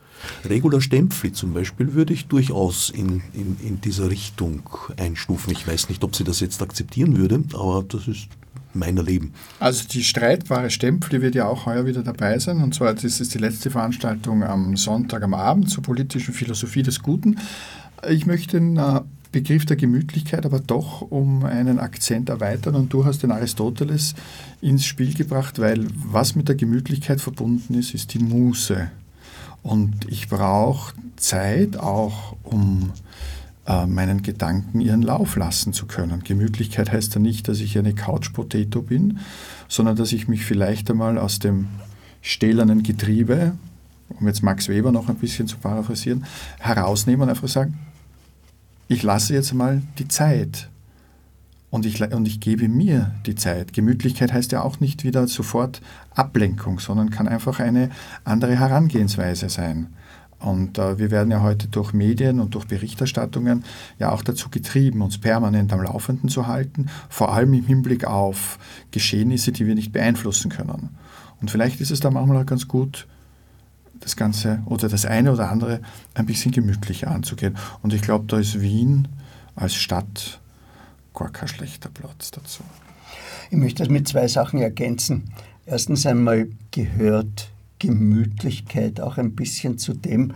A: Regula Stempfli zum Beispiel würde ich durchaus in, in, in dieser Richtung einstufen. Ich weiß nicht, ob sie das jetzt akzeptieren würde, aber das ist meiner leben.
B: Also die streitbare Stempel wird ja auch heuer wieder dabei sein. Und zwar, ist die letzte Veranstaltung am Sonntag am Abend zur politischen Philosophie des Guten. Ich möchte den äh, Begriff der Gemütlichkeit aber doch um einen Akzent erweitern und du hast den Aristoteles ins Spiel gebracht, weil was mit der Gemütlichkeit verbunden ist, ist die Muße. Und ich brauche Zeit auch, um äh, meinen Gedanken ihren Lauf lassen zu können. Gemütlichkeit heißt ja nicht, dass ich eine Couch-Potato bin, sondern dass ich mich vielleicht einmal aus dem stählernen Getriebe, um jetzt Max Weber noch ein bisschen zu paraphrasieren, herausnehme und einfach sagen, ich lasse jetzt mal die Zeit und ich, und ich gebe mir die Zeit. Gemütlichkeit heißt ja auch nicht wieder sofort Ablenkung, sondern kann einfach eine andere Herangehensweise sein. Und äh, wir werden ja heute durch Medien und durch Berichterstattungen ja auch dazu getrieben, uns permanent am Laufenden zu halten, vor allem im Hinblick auf Geschehnisse, die wir nicht beeinflussen können. Und vielleicht ist es da manchmal auch ganz gut, das Ganze oder das eine oder andere ein bisschen gemütlicher anzugehen. Und ich glaube, da ist Wien als Stadt gar kein schlechter Platz dazu.
C: Ich möchte das mit zwei Sachen ergänzen. Erstens einmal gehört Gemütlichkeit auch ein bisschen zu dem,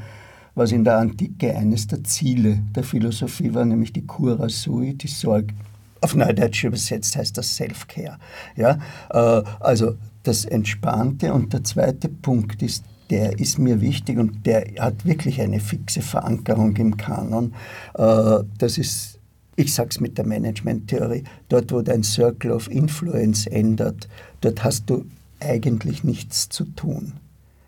C: was in der Antike eines der Ziele der Philosophie war, nämlich die Cura Sui, die Sorge. Auf Neudeutsch übersetzt heißt das Self-Care. Ja? Äh, also das Entspannte. Und der zweite Punkt ist der ist mir wichtig und der hat wirklich eine fixe Verankerung im Kanon. Äh, das ist, ich sage es mit der Management-Theorie, dort, wo dein Circle of Influence ändert, dort hast du eigentlich nichts zu tun.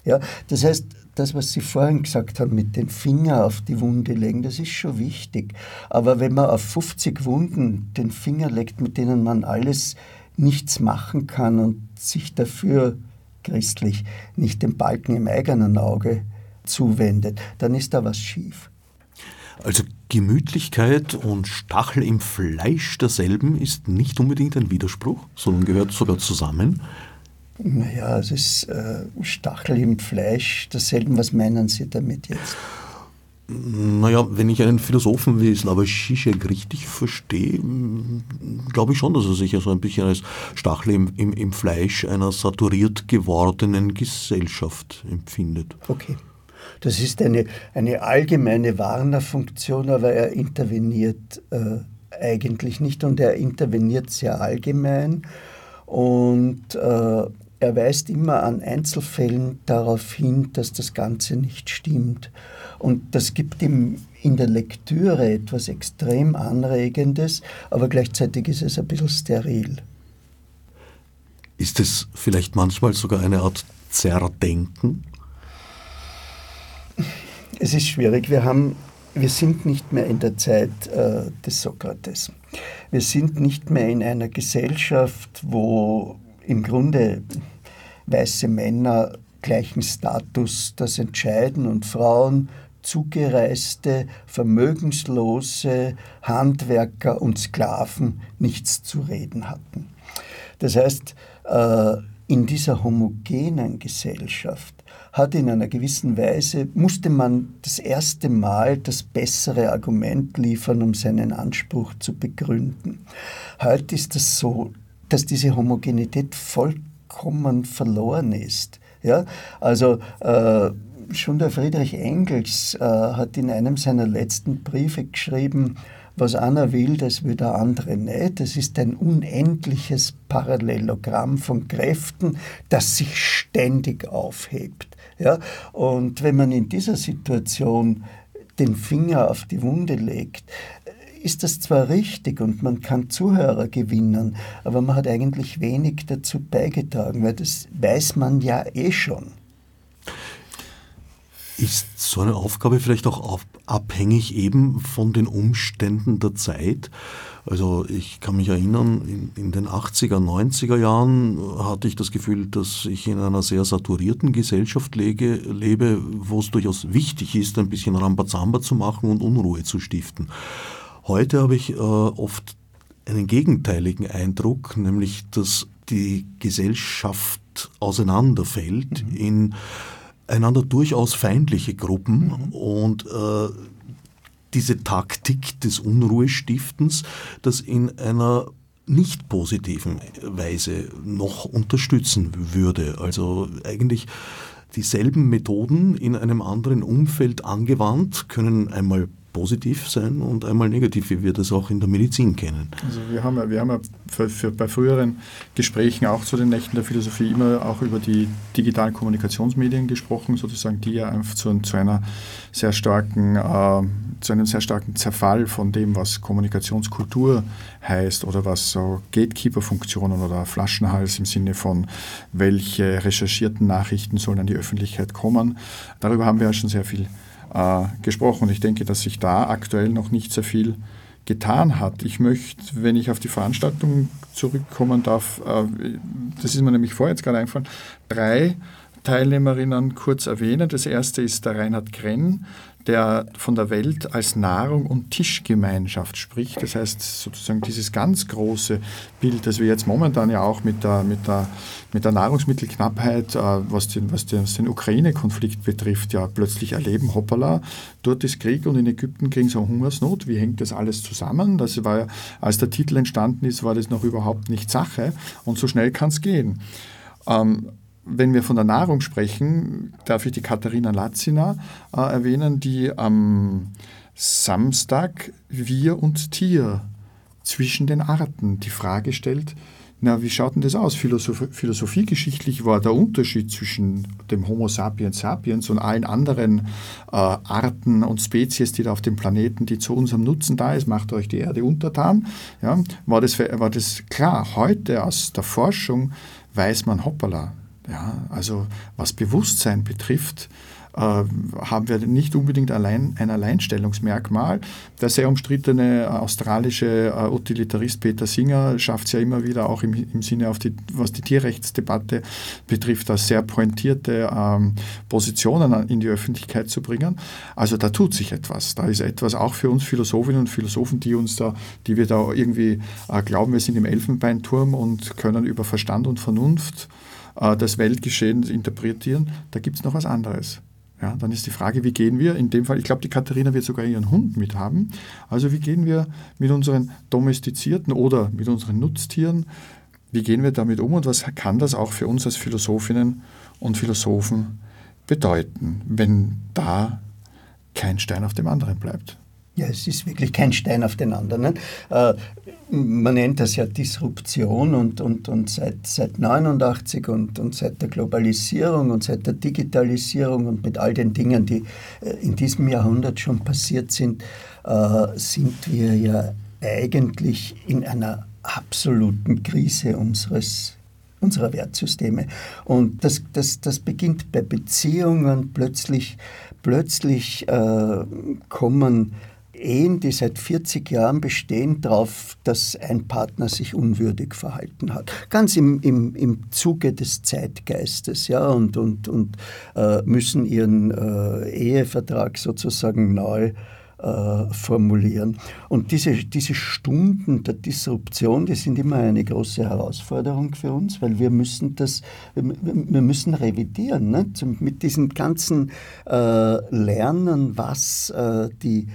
C: Ja, das heißt, das, was Sie vorhin gesagt haben, mit den Finger auf die Wunde legen, das ist schon wichtig. Aber wenn man auf 50 Wunden den Finger legt, mit denen man alles nichts machen kann und sich dafür christlich nicht den Balken im eigenen Auge zuwendet, dann ist da was schief.
A: Also Gemütlichkeit und Stachel im Fleisch derselben ist nicht unbedingt ein Widerspruch, sondern gehört sogar zusammen.
C: Naja, es ist äh, Stachel im Fleisch derselben. Was meinen Sie damit jetzt?
A: Naja, wenn ich einen Philosophen wie Slavoj Žižek richtig verstehe, glaube ich schon, dass er sich ja so ein bisschen als Stachel im, im, im Fleisch einer saturiert gewordenen Gesellschaft empfindet.
C: Okay. Das ist eine, eine allgemeine Warnerfunktion, aber er interveniert äh, eigentlich nicht und er interveniert sehr allgemein und äh, er weist immer an Einzelfällen darauf hin, dass das Ganze nicht stimmt. Und das gibt ihm in der Lektüre etwas extrem Anregendes, aber gleichzeitig ist es ein bisschen steril.
A: Ist es vielleicht manchmal sogar eine Art Zerdenken?
C: Es ist schwierig. Wir, haben, wir sind nicht mehr in der Zeit äh, des Sokrates. Wir sind nicht mehr in einer Gesellschaft, wo im Grunde weiße Männer gleichen Status das entscheiden und Frauen zugereiste, vermögenslose Handwerker und Sklaven nichts zu reden hatten. Das heißt, äh, in dieser homogenen Gesellschaft hat in einer gewissen Weise, musste man das erste Mal das bessere Argument liefern, um seinen Anspruch zu begründen. Heute ist das so, dass diese Homogenität vollkommen verloren ist. Ja? Also äh, schon der Friedrich Engels äh, hat in einem seiner letzten Briefe geschrieben, was einer will, das will der andere nicht. Das ist ein unendliches Parallelogramm von Kräften, das sich ständig aufhebt. Ja? Und wenn man in dieser Situation den Finger auf die Wunde legt, ist das zwar richtig und man kann Zuhörer gewinnen, aber man hat eigentlich wenig dazu beigetragen, weil das weiß man ja eh schon.
A: Ist so eine Aufgabe vielleicht auch abhängig eben von den Umständen der Zeit? Also ich kann mich erinnern, in, in, den 80er, 90er Jahren hatte ich das Gefühl, dass ich in einer sehr saturierten Gesellschaft lege, lebe, wo es durchaus wichtig ist, ein bisschen Rambazamba zu machen und Unruhe zu stiften. Heute habe ich äh, oft einen gegenteiligen Eindruck, nämlich dass die Gesellschaft auseinanderfällt mhm. in einander durchaus feindliche Gruppen mhm. und äh, diese Taktik des Unruhestiftens, das in einer nicht positiven Weise noch unterstützen würde. Also eigentlich dieselben Methoden in einem anderen Umfeld angewandt können einmal positiv sein und einmal negativ, wie wir das auch in der Medizin kennen.
B: Also wir haben ja, wir haben ja für, für bei früheren Gesprächen auch zu den Nächten der Philosophie immer auch über die digitalen Kommunikationsmedien gesprochen, sozusagen, die ja zu, zu einer sehr starken, äh, zu einem sehr starken Zerfall von dem, was Kommunikationskultur heißt oder was so Gatekeeper-Funktionen oder Flaschenhals im Sinne von, welche recherchierten Nachrichten sollen an die Öffentlichkeit kommen. Darüber haben wir ja schon sehr viel äh, gesprochen. Und ich denke, dass sich da aktuell noch nicht sehr viel getan hat. Ich möchte, wenn ich auf die Veranstaltung zurückkommen darf, äh, das ist mir nämlich vorher jetzt gerade eingefallen, drei Teilnehmerinnen kurz erwähnen. Das erste ist der Reinhard Krenn, der von der Welt als Nahrung und Tischgemeinschaft spricht. Das heißt sozusagen dieses ganz große Bild, das wir jetzt momentan ja auch mit der, mit der, mit der Nahrungsmittelknappheit, äh, was den, was den, was den Ukraine-Konflikt betrifft, ja plötzlich erleben, hoppala, dort ist Krieg und in Ägypten kriegen sie Hungersnot. Wie hängt das alles zusammen? Das war ja, als der Titel entstanden ist, war das noch überhaupt nicht Sache und so schnell kann es gehen. Ähm, wenn wir von der Nahrung sprechen, darf ich die Katharina Latzina äh, erwähnen, die am Samstag Wir und Tier zwischen den Arten die Frage stellt, na, wie schaut denn das aus? Philosoph philosophiegeschichtlich war der Unterschied zwischen dem Homo sapiens sapiens und allen anderen äh, Arten und Spezies, die da auf dem Planeten, die zu unserem Nutzen da ist, macht euch die Erde untertan. Ja, war, das, war das klar? Heute aus der Forschung weiß man, hoppala, ja, also was Bewusstsein betrifft, äh, haben wir nicht unbedingt allein ein Alleinstellungsmerkmal. Der sehr umstrittene australische äh, Utilitarist Peter Singer schafft es ja immer wieder auch im, im Sinne auf die, was die Tierrechtsdebatte betrifft, da sehr pointierte ähm, Positionen in die Öffentlichkeit zu bringen. Also da tut sich etwas. Da ist etwas auch für uns Philosophinnen und Philosophen, die uns da, die wir da irgendwie äh, glauben, wir sind im Elfenbeinturm und können über Verstand und Vernunft äh, das Weltgeschehen interpretieren, da gibt es noch was anderes. Ja, dann ist die Frage, wie gehen wir, in dem Fall, ich glaube, die Katharina wird sogar ihren Hund mit haben, also wie gehen wir mit unseren domestizierten oder mit unseren Nutztieren, wie gehen wir damit um und was kann das auch für uns als Philosophinnen und Philosophen bedeuten, wenn da kein Stein auf dem anderen bleibt?
C: Ja, es ist wirklich kein Stein auf den anderen. Man nennt das ja Disruption und, und, und seit, seit 89 und, und seit der Globalisierung und seit der Digitalisierung und mit all den Dingen, die äh, in diesem Jahrhundert schon passiert sind, äh, sind wir ja eigentlich in einer absoluten Krise unseres unserer Wertsysteme. Und das, das, das beginnt bei Beziehungen. Plötzlich, plötzlich äh, kommen Ehen, die seit 40 Jahren bestehen, darauf, dass ein Partner sich unwürdig verhalten hat. Ganz im, im, im Zuge des Zeitgeistes, ja, und, und, und äh, müssen ihren äh, Ehevertrag sozusagen neu äh, formulieren. Und diese, diese Stunden der Disruption, die sind immer eine große Herausforderung für uns, weil wir müssen das, wir, müssen revidieren, ne? mit diesem ganzen äh, Lernen, was äh, die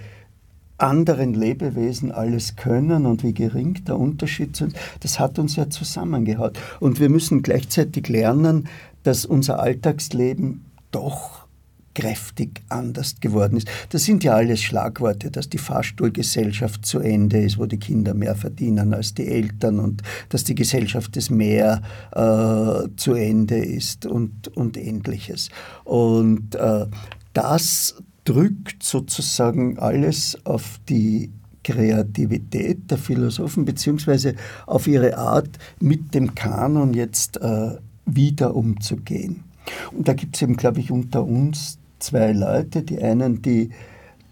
C: anderen Lebewesen alles können und wie gering der Unterschied ist, das hat uns ja zusammengehaut. Und wir müssen gleichzeitig lernen, dass unser Alltagsleben doch kräftig anders geworden ist. Das sind ja alles Schlagworte, dass die Fahrstuhlgesellschaft zu Ende ist, wo die Kinder mehr verdienen als die Eltern und dass die Gesellschaft des Mehr äh, zu Ende ist und, und ähnliches. Und äh, das drückt sozusagen alles auf die Kreativität der Philosophen beziehungsweise auf ihre Art, mit dem Kanon jetzt äh, wieder umzugehen. Und da gibt es eben, glaube ich, unter uns zwei Leute, die einen, die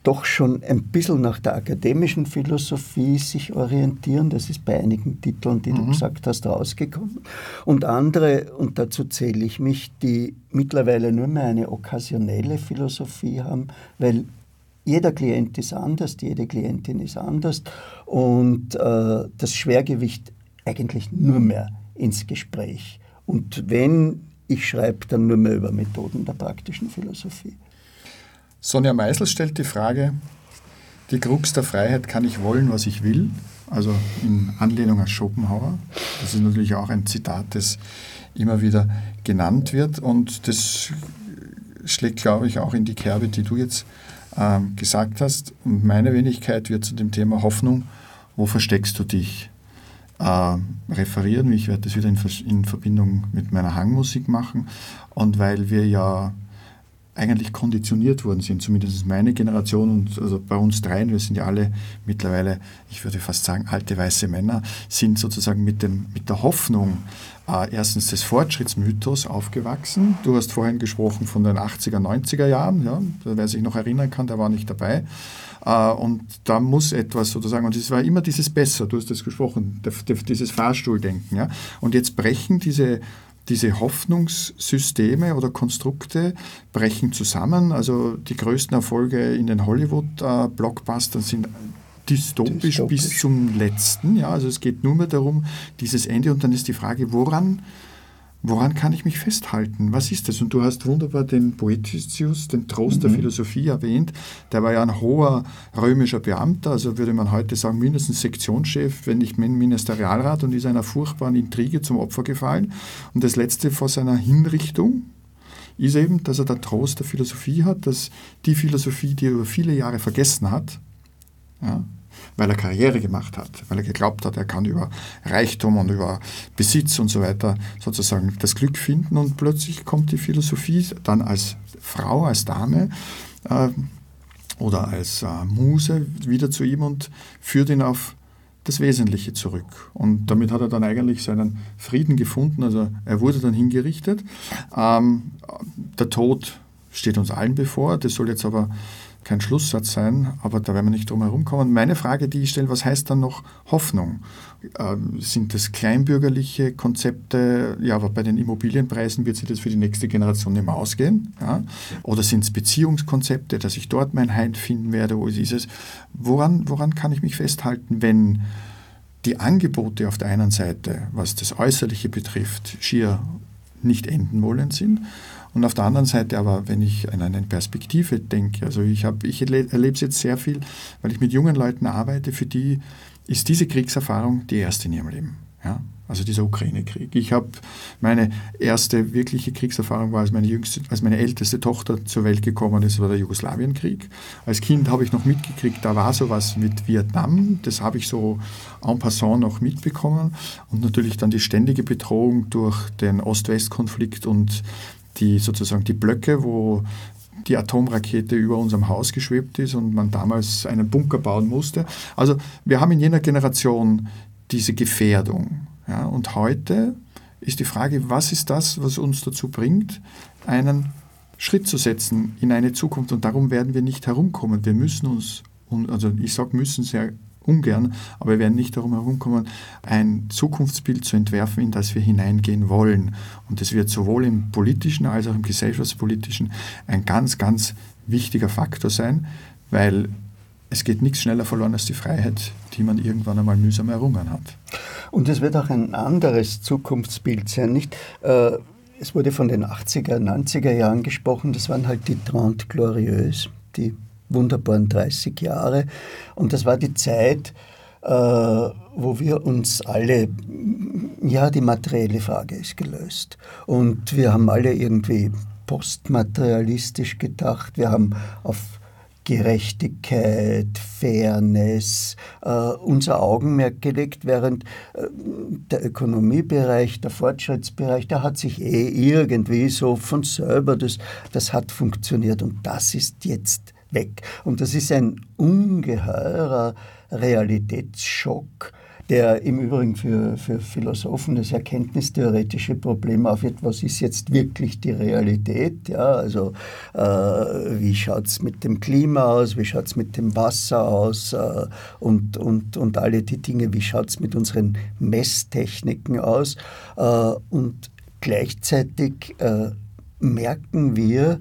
C: doch schon ein bisschen nach der akademischen Philosophie sich orientieren. Das ist bei einigen Titeln, die mhm. du gesagt hast, rausgekommen. Und andere, und dazu zähle ich mich, die mittlerweile nur mehr eine okkasionelle Philosophie haben, weil jeder Klient ist anders, jede Klientin ist anders und äh, das Schwergewicht eigentlich nur mehr ins Gespräch. Und wenn ich schreibe, dann nur mehr über Methoden der praktischen Philosophie.
B: Sonja Meisel stellt die Frage, die Krux der Freiheit, kann ich wollen, was ich will? also in Anlehnung an Schopenhauer. Das ist natürlich auch ein Zitat, das immer wieder genannt wird und das schlägt, glaube ich, auch in die Kerbe, die du jetzt ähm, gesagt hast. Und meine Wenigkeit wird zu dem Thema Hoffnung, wo versteckst du dich, äh, referieren. Ich werde das wieder in, in Verbindung mit meiner Hangmusik machen. Und weil wir ja eigentlich konditioniert worden sind, zumindest meine Generation und also bei uns dreien, wir sind ja alle mittlerweile, ich würde fast sagen, alte weiße Männer, sind sozusagen mit, dem, mit der Hoffnung äh, erstens des Fortschrittsmythos aufgewachsen. Du hast vorhin gesprochen von den 80er, 90er Jahren, ja, wer sich noch erinnern kann, der war nicht dabei. Äh, und da muss etwas sozusagen, und es war immer dieses Besser, du hast das gesprochen, dieses Fahrstuhldenken. Ja. Und jetzt brechen diese diese Hoffnungssysteme oder Konstrukte brechen zusammen. Also die größten Erfolge in den Hollywood-Blockbustern sind dystopisch, dystopisch, bis zum letzten. Ja, also es geht nur mehr darum, dieses Ende und dann ist die Frage, woran Woran kann ich mich festhalten? Was ist das? Und du hast wunderbar den Poeticius, den Trost mhm. der Philosophie erwähnt. Der war ja ein hoher römischer Beamter, also würde man heute sagen, mindestens Sektionschef, wenn nicht Ministerialrat und ist einer furchtbaren Intrige zum Opfer gefallen. Und das Letzte vor seiner Hinrichtung ist eben, dass er der Trost der Philosophie hat, dass die Philosophie, die er über viele Jahre vergessen hat, ja, weil er Karriere gemacht hat, weil er geglaubt hat, er kann über Reichtum und über Besitz und so weiter sozusagen das Glück finden und plötzlich kommt die Philosophie dann als Frau, als Dame äh, oder als äh, Muse wieder zu ihm und führt ihn auf das Wesentliche zurück. Und damit hat er dann eigentlich seinen Frieden gefunden. Also er wurde dann hingerichtet. Ähm, der Tod steht uns allen bevor. Das soll jetzt aber kein Schlusssatz sein, aber da werden wir nicht drum herum kommen. Meine Frage, die ich stelle, was heißt dann noch Hoffnung? Ähm, sind das kleinbürgerliche Konzepte? Ja, aber bei den Immobilienpreisen wird sich das für die nächste Generation nicht mehr ausgehen. Ja? Oder sind es Beziehungskonzepte, dass ich dort mein Heim finden werde? Wo ist es? Woran, woran kann ich mich festhalten, wenn die Angebote auf der einen Seite, was das Äußerliche betrifft, schier nicht enden wollen sind und auf der anderen Seite aber, wenn ich an eine Perspektive denke, also ich, hab, ich erlebe es jetzt sehr viel, weil ich mit jungen Leuten arbeite, für die ist diese Kriegserfahrung die erste in ihrem Leben. Ja? Also dieser Ukraine-Krieg. Ich habe meine erste wirkliche Kriegserfahrung war, als meine, jüngste, als meine älteste Tochter zur Welt gekommen ist, war der Jugoslawienkrieg. Als Kind habe ich noch mitgekriegt, da war sowas mit Vietnam. Das habe ich so en passant noch mitbekommen. Und natürlich dann die ständige Bedrohung durch den Ost-West-Konflikt und die sozusagen die Blöcke, wo die Atomrakete über unserem Haus geschwebt ist und man damals einen Bunker bauen musste. Also wir haben in jener Generation diese Gefährdung. Ja, und heute ist die Frage, was ist das, was uns dazu bringt, einen Schritt zu setzen in eine Zukunft. Und darum werden wir nicht herumkommen. Wir müssen uns, also ich sage müssen sehr ungern, aber wir werden nicht darum herumkommen, ein Zukunftsbild zu entwerfen, in das wir hineingehen wollen. Und das wird sowohl im politischen als auch im gesellschaftspolitischen ein ganz, ganz wichtiger Faktor sein, weil es geht nichts schneller verloren als die Freiheit, die man irgendwann einmal mühsam errungen hat.
C: Und es wird auch ein anderes Zukunftsbild sein, nicht? Äh, es wurde von den 80er, 90er Jahren gesprochen, das waren halt die Trente Glorieuses, die wunderbaren 30 Jahre. Und das war die Zeit, äh, wo wir uns alle, ja, die materielle Frage ist gelöst. Und wir haben alle irgendwie postmaterialistisch gedacht. Wir haben auf Gerechtigkeit, Fairness äh, unser Augenmerk gelegt, während äh, der Ökonomiebereich, der Fortschrittsbereich, der hat sich eh irgendwie so von selber, das, das hat funktioniert und das ist jetzt weg. Und das ist ein ungeheurer Realitätsschock, der im Übrigen für, für Philosophen das erkenntnistheoretische Problem aufwirft, was ist jetzt wirklich die Realität? Ja, also äh, wie schaut es mit dem Klima aus, wie schaut es mit dem Wasser aus äh, und, und, und alle die Dinge, wie schaut es mit unseren Messtechniken aus? Äh, und gleichzeitig äh, merken wir,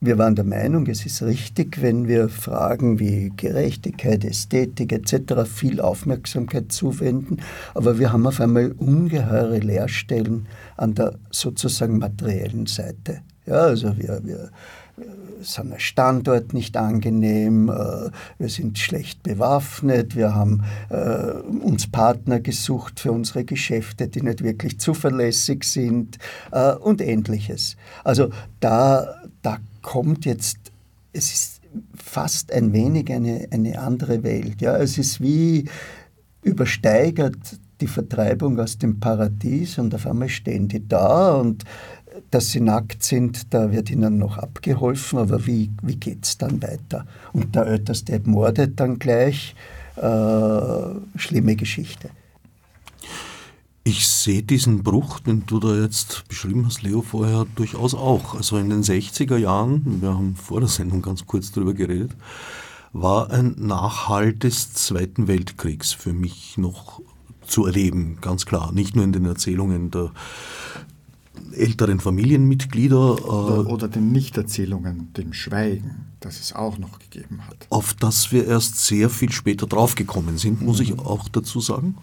C: wir waren der Meinung, es ist richtig, wenn wir Fragen wie Gerechtigkeit, Ästhetik etc. viel Aufmerksamkeit zuwenden, aber wir haben auf einmal ungeheure Leerstellen an der sozusagen materiellen Seite. Ja, also wir, wir sind der Standort nicht angenehm, äh, wir sind schlecht bewaffnet, wir haben äh, uns Partner gesucht für unsere Geschäfte, die nicht wirklich zuverlässig sind äh, und ähnliches. Also da, da kommt jetzt, es ist fast ein wenig eine, eine andere Welt. Ja? Es ist wie übersteigert die Vertreibung aus dem Paradies und auf einmal stehen die da und dass sie nackt sind, da wird ihnen noch abgeholfen, aber wie, wie geht es dann weiter? Und der Älteste mordet dann gleich. Äh, schlimme Geschichte.
A: Ich sehe diesen Bruch, den du da jetzt beschrieben hast, Leo, vorher durchaus auch. Also in den 60er Jahren, wir haben vor der Sendung ganz kurz darüber geredet, war ein Nachhalt des Zweiten Weltkriegs für mich noch zu erleben, ganz klar. Nicht nur in den Erzählungen der älteren Familienmitglieder.
B: Äh, oder, oder, den Nichterzählungen, dem Schweigen, das es auch noch gegeben hat.
A: Auf das wir erst sehr viel später draufgekommen sind, muss mhm. ich auch dazu sagen.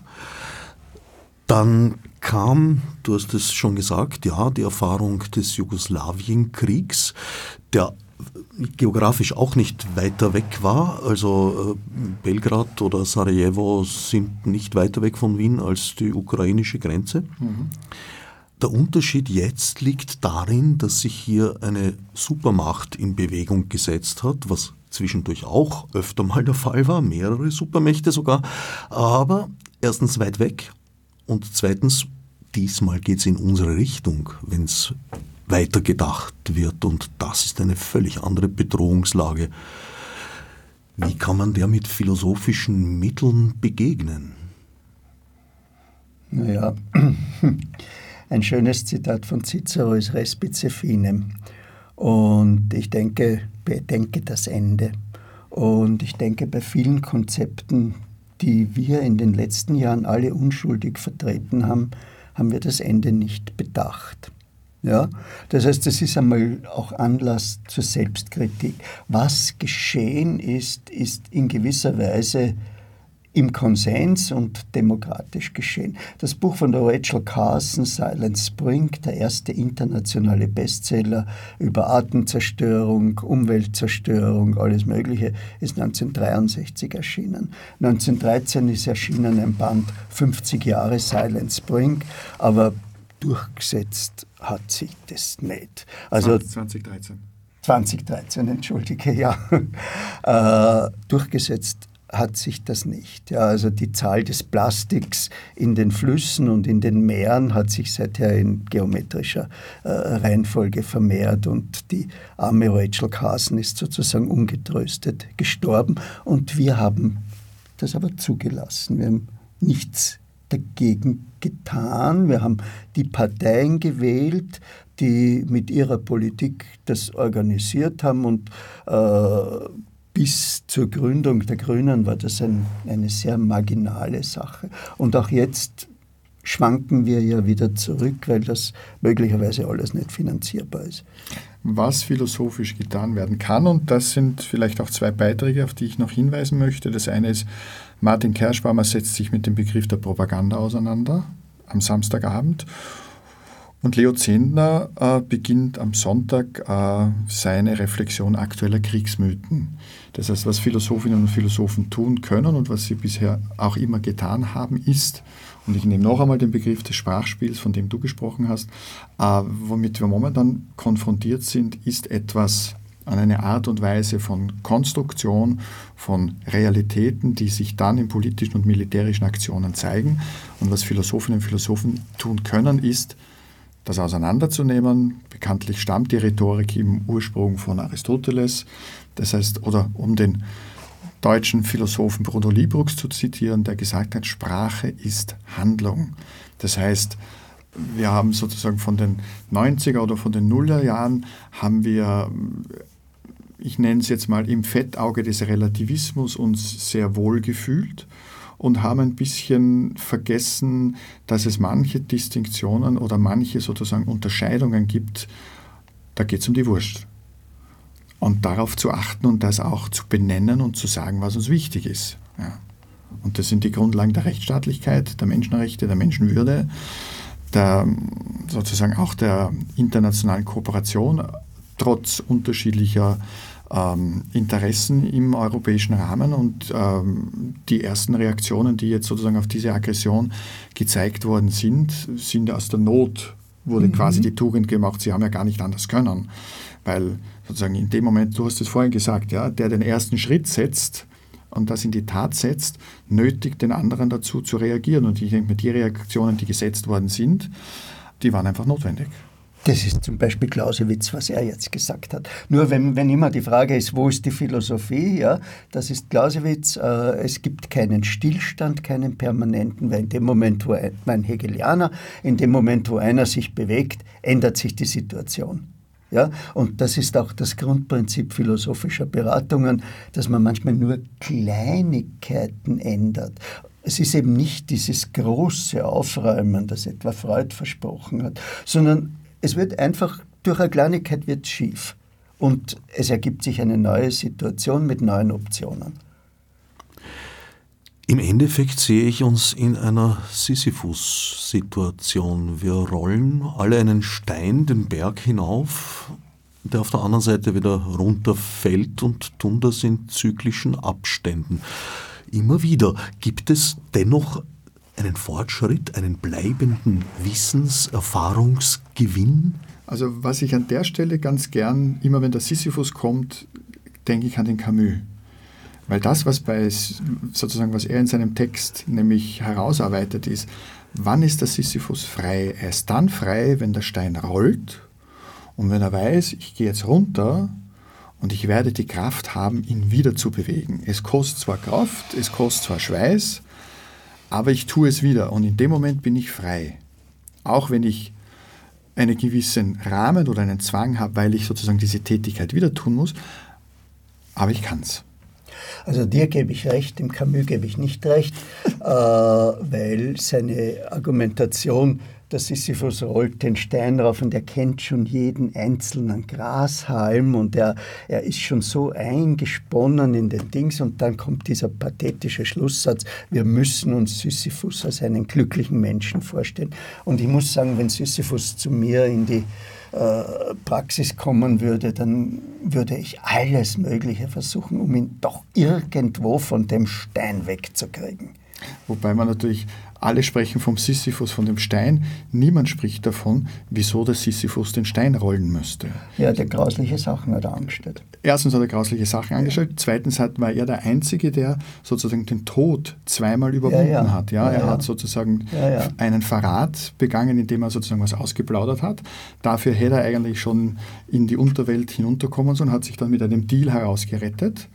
A: Dann kam, du hast es schon gesagt, ja, die Erfahrung des Jugoslawienkriegs, der geografisch auch nicht weiter weg war. Also äh, Belgrad oder Sarajevo sind nicht weiter weg von Wien als die ukrainische Grenze. Mhm. Der Unterschied jetzt liegt darin, dass sich hier eine Supermacht in Bewegung gesetzt hat, was zwischendurch auch öfter mal der Fall war, mehrere Supermächte sogar, aber erstens weit weg und zweitens, diesmal geht es in unsere Richtung, wenn es weitergedacht wird und das ist eine völlig andere Bedrohungslage. Wie kann man der mit philosophischen Mitteln begegnen?
C: Naja, ein schönes Zitat von Cicero ist Respice finem. Und ich denke, bedenke das Ende. Und ich denke, bei vielen Konzepten, die wir in den letzten Jahren alle unschuldig vertreten haben, haben wir das Ende nicht bedacht. Ja? Das heißt, es ist einmal auch Anlass zur Selbstkritik. Was geschehen ist, ist in gewisser Weise im Konsens und demokratisch geschehen. Das Buch von Rachel Carson, Silent Spring, der erste internationale Bestseller über Artenzerstörung, Umweltzerstörung, alles Mögliche, ist 1963 erschienen. 1913 ist erschienen ein Band 50 Jahre Silent Spring, aber durchgesetzt hat sich das nicht.
B: Also 2013.
C: 2013, entschuldige, ja. Äh, durchgesetzt hat sich das nicht. Ja, also die Zahl des Plastiks in den Flüssen und in den Meeren hat sich seither in geometrischer äh, Reihenfolge vermehrt und die arme Rachel Carson ist sozusagen ungetröstet gestorben und wir haben das aber zugelassen. Wir haben nichts dagegen getan. Wir haben die Parteien gewählt, die mit ihrer Politik das organisiert haben und äh, bis zur Gründung der Grünen war das ein, eine sehr marginale Sache. Und auch jetzt schwanken wir ja wieder zurück, weil das möglicherweise alles nicht finanzierbar ist.
B: Was philosophisch getan werden kann, und das sind vielleicht auch zwei Beiträge, auf die ich noch hinweisen möchte. Das eine ist, Martin Kerschbaumer setzt sich mit dem Begriff der Propaganda auseinander am Samstagabend und Leo Zehntner äh, beginnt am Sonntag äh, seine Reflexion aktueller Kriegsmythen. Das heißt, was Philosophinnen und Philosophen tun können und was sie bisher auch immer getan haben, ist, und ich nehme noch einmal den Begriff des Sprachspiels, von dem du gesprochen hast, äh, womit wir momentan konfrontiert sind, ist etwas an eine Art und Weise von Konstruktion, von Realitäten, die sich dann in politischen und militärischen Aktionen zeigen. Und was Philosophinnen und Philosophen tun können, ist, das auseinanderzunehmen. Bekanntlich stammt die Rhetorik im Ursprung von Aristoteles. Das heißt, oder um den deutschen Philosophen Bruno Liebrux zu zitieren, der gesagt hat, Sprache ist Handlung. Das heißt, wir haben sozusagen von den 90er oder von den Nullerjahren haben wir, ich nenne es jetzt mal im Fettauge des Relativismus uns sehr wohl gefühlt und haben ein bisschen vergessen, dass es manche Distinktionen oder manche sozusagen Unterscheidungen gibt. Da geht es um die Wurst. Und darauf zu achten und das auch zu benennen und zu sagen, was uns wichtig ist. Ja. Und das sind die Grundlagen der Rechtsstaatlichkeit, der Menschenrechte, der Menschenwürde. der, sozusagen auch der internationalen Kooperation, trotz unterschiedlicher ähm, Interessen im europäischen Rahmen. Und ähm, die ersten Reaktionen, die jetzt sozusagen auf diese Aggression gezeigt worden sind, sind aus der Not, wurde mhm. quasi die Tugend gemacht. Sie haben ja gar nicht anders können. Weil sozusagen in dem Moment, du hast es vorhin gesagt, ja, der den ersten Schritt setzt, und das in die Tat setzt, nötigt den anderen dazu zu reagieren. Und ich denke mir, die Reaktionen, die gesetzt worden sind, die waren einfach notwendig.
C: Das ist zum Beispiel Clausewitz, was er jetzt gesagt hat. Nur wenn, wenn immer die Frage ist, wo ist die Philosophie, ja, das ist Clausewitz, äh, es gibt keinen Stillstand, keinen permanenten, weil in dem Moment, wo ein, mein Hegelianer, in dem Moment, wo einer sich bewegt, ändert sich die Situation. Ja? Und das ist auch das Grundprinzip philosophischer Beratungen, dass man manchmal nur Kleinigkeiten ändert. Es ist eben nicht dieses große Aufräumen, das etwa Freud versprochen hat, sondern es wird einfach durch eine Kleinigkeit wird schief. Und es ergibt sich eine neue Situation mit neuen Optionen.
A: Im Endeffekt sehe ich uns in einer Sisyphus-Situation. Wir rollen alle einen Stein den Berg hinauf, der auf der anderen Seite wieder runterfällt und tun das in zyklischen Abständen. Immer wieder gibt es dennoch einen Fortschritt, einen bleibenden Wissens-, Erfahrungsgewinn?
B: Also was ich an der Stelle ganz gern, immer wenn der Sisyphus kommt, denke ich an den Camus. Weil das, was bei sozusagen, was er in seinem Text nämlich herausarbeitet, ist, wann ist der Sisyphus frei? Er ist dann frei, wenn der Stein rollt und wenn er weiß, ich gehe jetzt runter und ich werde die Kraft haben, ihn wieder zu bewegen. Es kostet zwar Kraft, es kostet zwar Schweiß, aber ich tue es wieder und in dem Moment bin ich frei. Auch wenn ich einen gewissen Rahmen oder einen Zwang habe, weil ich sozusagen diese Tätigkeit wieder tun muss, aber ich kann es.
C: Also dir gebe ich recht, dem Camus gebe ich nicht recht, äh, weil seine Argumentation, der Sisyphus rollt den Stein rauf und er kennt schon jeden einzelnen Grashalm und er, er ist schon so eingesponnen in den Dings und dann kommt dieser pathetische Schlusssatz, wir müssen uns Sisyphus als einen glücklichen Menschen vorstellen. Und ich muss sagen, wenn Sisyphus zu mir in die äh, Praxis kommen würde, dann würde ich alles Mögliche versuchen, um ihn doch irgendwo von dem Stein wegzukriegen.
B: Wobei man natürlich alle sprechen vom Sisyphus, von dem Stein. Niemand spricht davon, wieso der Sisyphus den Stein rollen müsste.
C: Ja, der grausliche Sachen hat er angestellt.
B: Erstens hat er grausliche Sachen angestellt. Ja. Zweitens hat, war er der Einzige, der sozusagen den Tod zweimal überwunden ja, ja. hat. Ja, er hat sozusagen einen Verrat begangen, indem er sozusagen was ausgeplaudert hat. Dafür hätte er eigentlich schon in die Unterwelt hinunterkommen sollen, hat sich dann mit einem Deal herausgerettet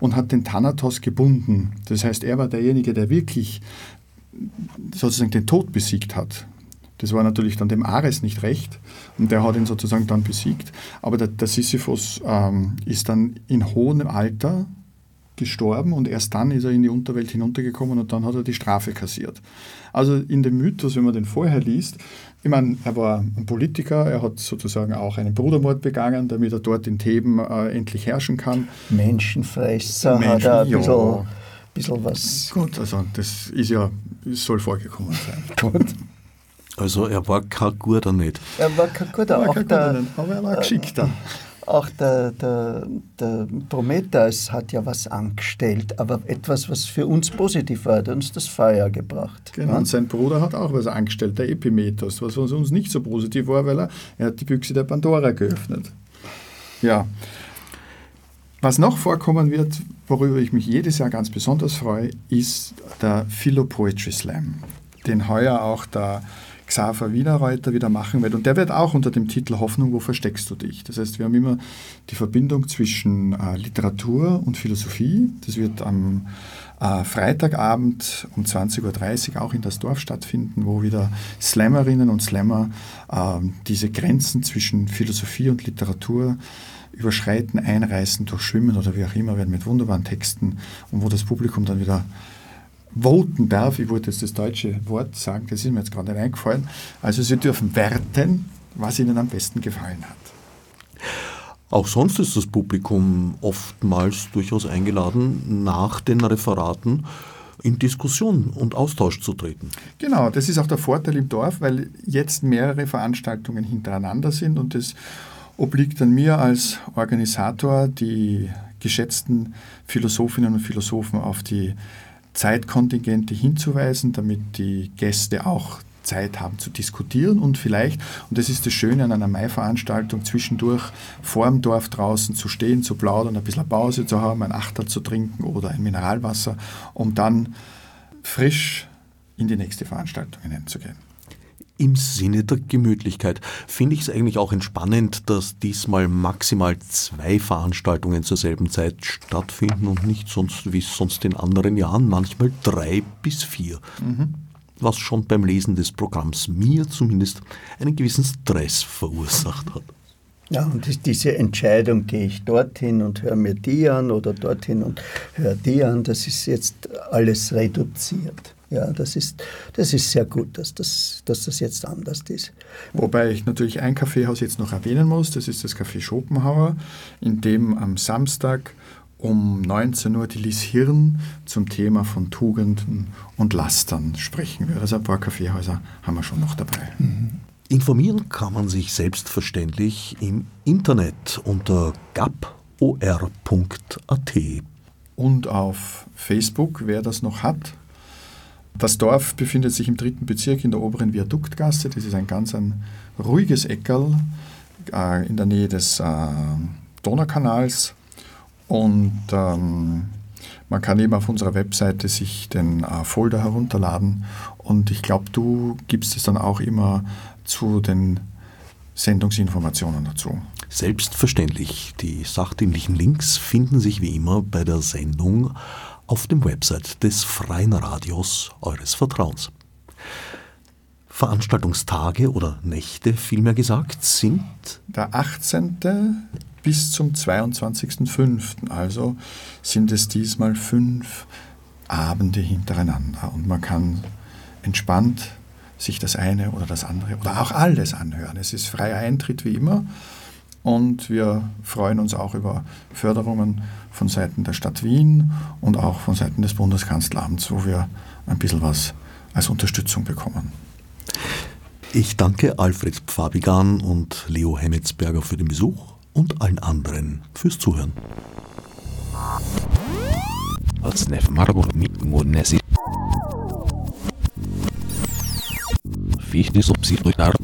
B: und hat den Thanatos gebunden. Das heißt, er war derjenige, der wirklich sozusagen den Tod besiegt hat. Das war natürlich dann dem Ares nicht recht und der hat ihn sozusagen dann besiegt. Aber der, der Sisyphus ähm, ist dann in hohem Alter gestorben und erst dann ist er in die Unterwelt hinuntergekommen und dann hat er die Strafe kassiert. Also in dem Mythos, wenn man den vorher liest, ich meine, er war ein Politiker, er hat sozusagen auch einen Brudermord begangen, damit er dort in Theben äh, endlich herrschen kann.
C: Menschenfresser Menschen, hat er ein ja. bisschen was.
B: Gut, also das ist ja soll vorgekommen sein.
A: Gut. Also er war kein guter nicht.
C: Er war kein guter,
B: war auch kein der, nicht, aber er war geschickter.
C: Auch der, der, der Prometheus hat ja was angestellt, aber etwas, was für uns positiv war, hat uns das Feuer gebracht.
B: Genau, ja? und sein Bruder hat auch was angestellt, der Epimetheus, was für uns nicht so positiv war, weil er, er hat die Büchse der Pandora geöffnet. Ja. Was noch vorkommen wird, worüber ich mich jedes Jahr ganz besonders freue, ist der Philo Poetry Slam, den heuer auch der Xaver Wienerreuter wieder machen wird. Und der wird auch unter dem Titel Hoffnung, wo versteckst du dich? Das heißt, wir haben immer die Verbindung zwischen äh, Literatur und Philosophie. Das wird am äh, Freitagabend um 20.30 Uhr auch in das Dorf stattfinden, wo wieder Slammerinnen und Slammer äh, diese Grenzen zwischen Philosophie und Literatur überschreiten, einreißen, durchschwimmen oder wie auch immer, werden mit wunderbaren Texten und wo das Publikum dann wieder voten darf. Ich wollte jetzt das deutsche Wort sagen, das ist mir jetzt gerade nicht eingefallen. Also sie dürfen werten, was ihnen am besten gefallen hat.
A: Auch sonst ist das Publikum oftmals durchaus eingeladen, nach den Referaten in Diskussion und Austausch zu treten.
B: Genau, das ist auch der Vorteil im Dorf, weil jetzt mehrere Veranstaltungen hintereinander sind und es obliegt an mir als Organisator, die geschätzten Philosophinnen und Philosophen auf die Zeitkontingente hinzuweisen, damit die Gäste auch Zeit haben zu diskutieren und vielleicht, und das ist das Schöne an einer Mai-Veranstaltung, zwischendurch vor dem Dorf draußen zu stehen, zu plaudern, ein bisschen Pause zu haben, ein Achter zu trinken oder ein Mineralwasser, um dann frisch in die nächste Veranstaltung hineinzugehen.
A: Im Sinne der Gemütlichkeit finde ich es eigentlich auch entspannend, dass diesmal maximal zwei Veranstaltungen zur selben Zeit stattfinden und nicht sonst wie sonst in anderen Jahren manchmal drei bis vier. Mhm. Was schon beim Lesen des Programms mir zumindest einen gewissen Stress verursacht hat.
C: Ja, und diese Entscheidung, gehe ich dorthin und höre mir die an oder dorthin und höre die an, das ist jetzt alles reduziert. Ja, das ist, das ist sehr gut, dass das, dass das jetzt anders ist.
B: Wobei ich natürlich ein Kaffeehaus jetzt noch erwähnen muss, das ist das Café Schopenhauer, in dem am Samstag um 19 Uhr die Lies Hirn zum Thema von Tugenden und Lastern sprechen wird. Also ein paar Kaffeehäuser haben wir schon noch dabei. Mhm.
A: Informieren kann man sich selbstverständlich im Internet unter gapor.at.
B: Und auf Facebook, wer das noch hat, das Dorf befindet sich im dritten Bezirk in der oberen Viaduktgasse. Das ist ein ganz ein ruhiges Eckerl äh, in der Nähe des äh, Donaukanals. Und ähm, man kann eben auf unserer Webseite sich den äh, Folder herunterladen. Und ich glaube, du gibst es dann auch immer zu den Sendungsinformationen dazu.
A: Selbstverständlich. Die sachdienlichen Links finden sich wie immer bei der Sendung auf dem Website des Freien Radios eures Vertrauens. Veranstaltungstage oder Nächte, vielmehr gesagt, sind
B: der 18. bis zum 22.05. Also sind es diesmal fünf Abende hintereinander und man kann entspannt sich das eine oder das andere oder auch alles anhören. Es ist freier Eintritt wie immer und wir freuen uns auch über Förderungen von Seiten der Stadt Wien und auch von Seiten des Bundeskanzleramts, wo wir ein bisschen was als Unterstützung bekommen.
A: Ich danke Alfred Pfabigan und Leo Hemmetsberger für den Besuch und allen anderen fürs Zuhören. Fichte subsidiar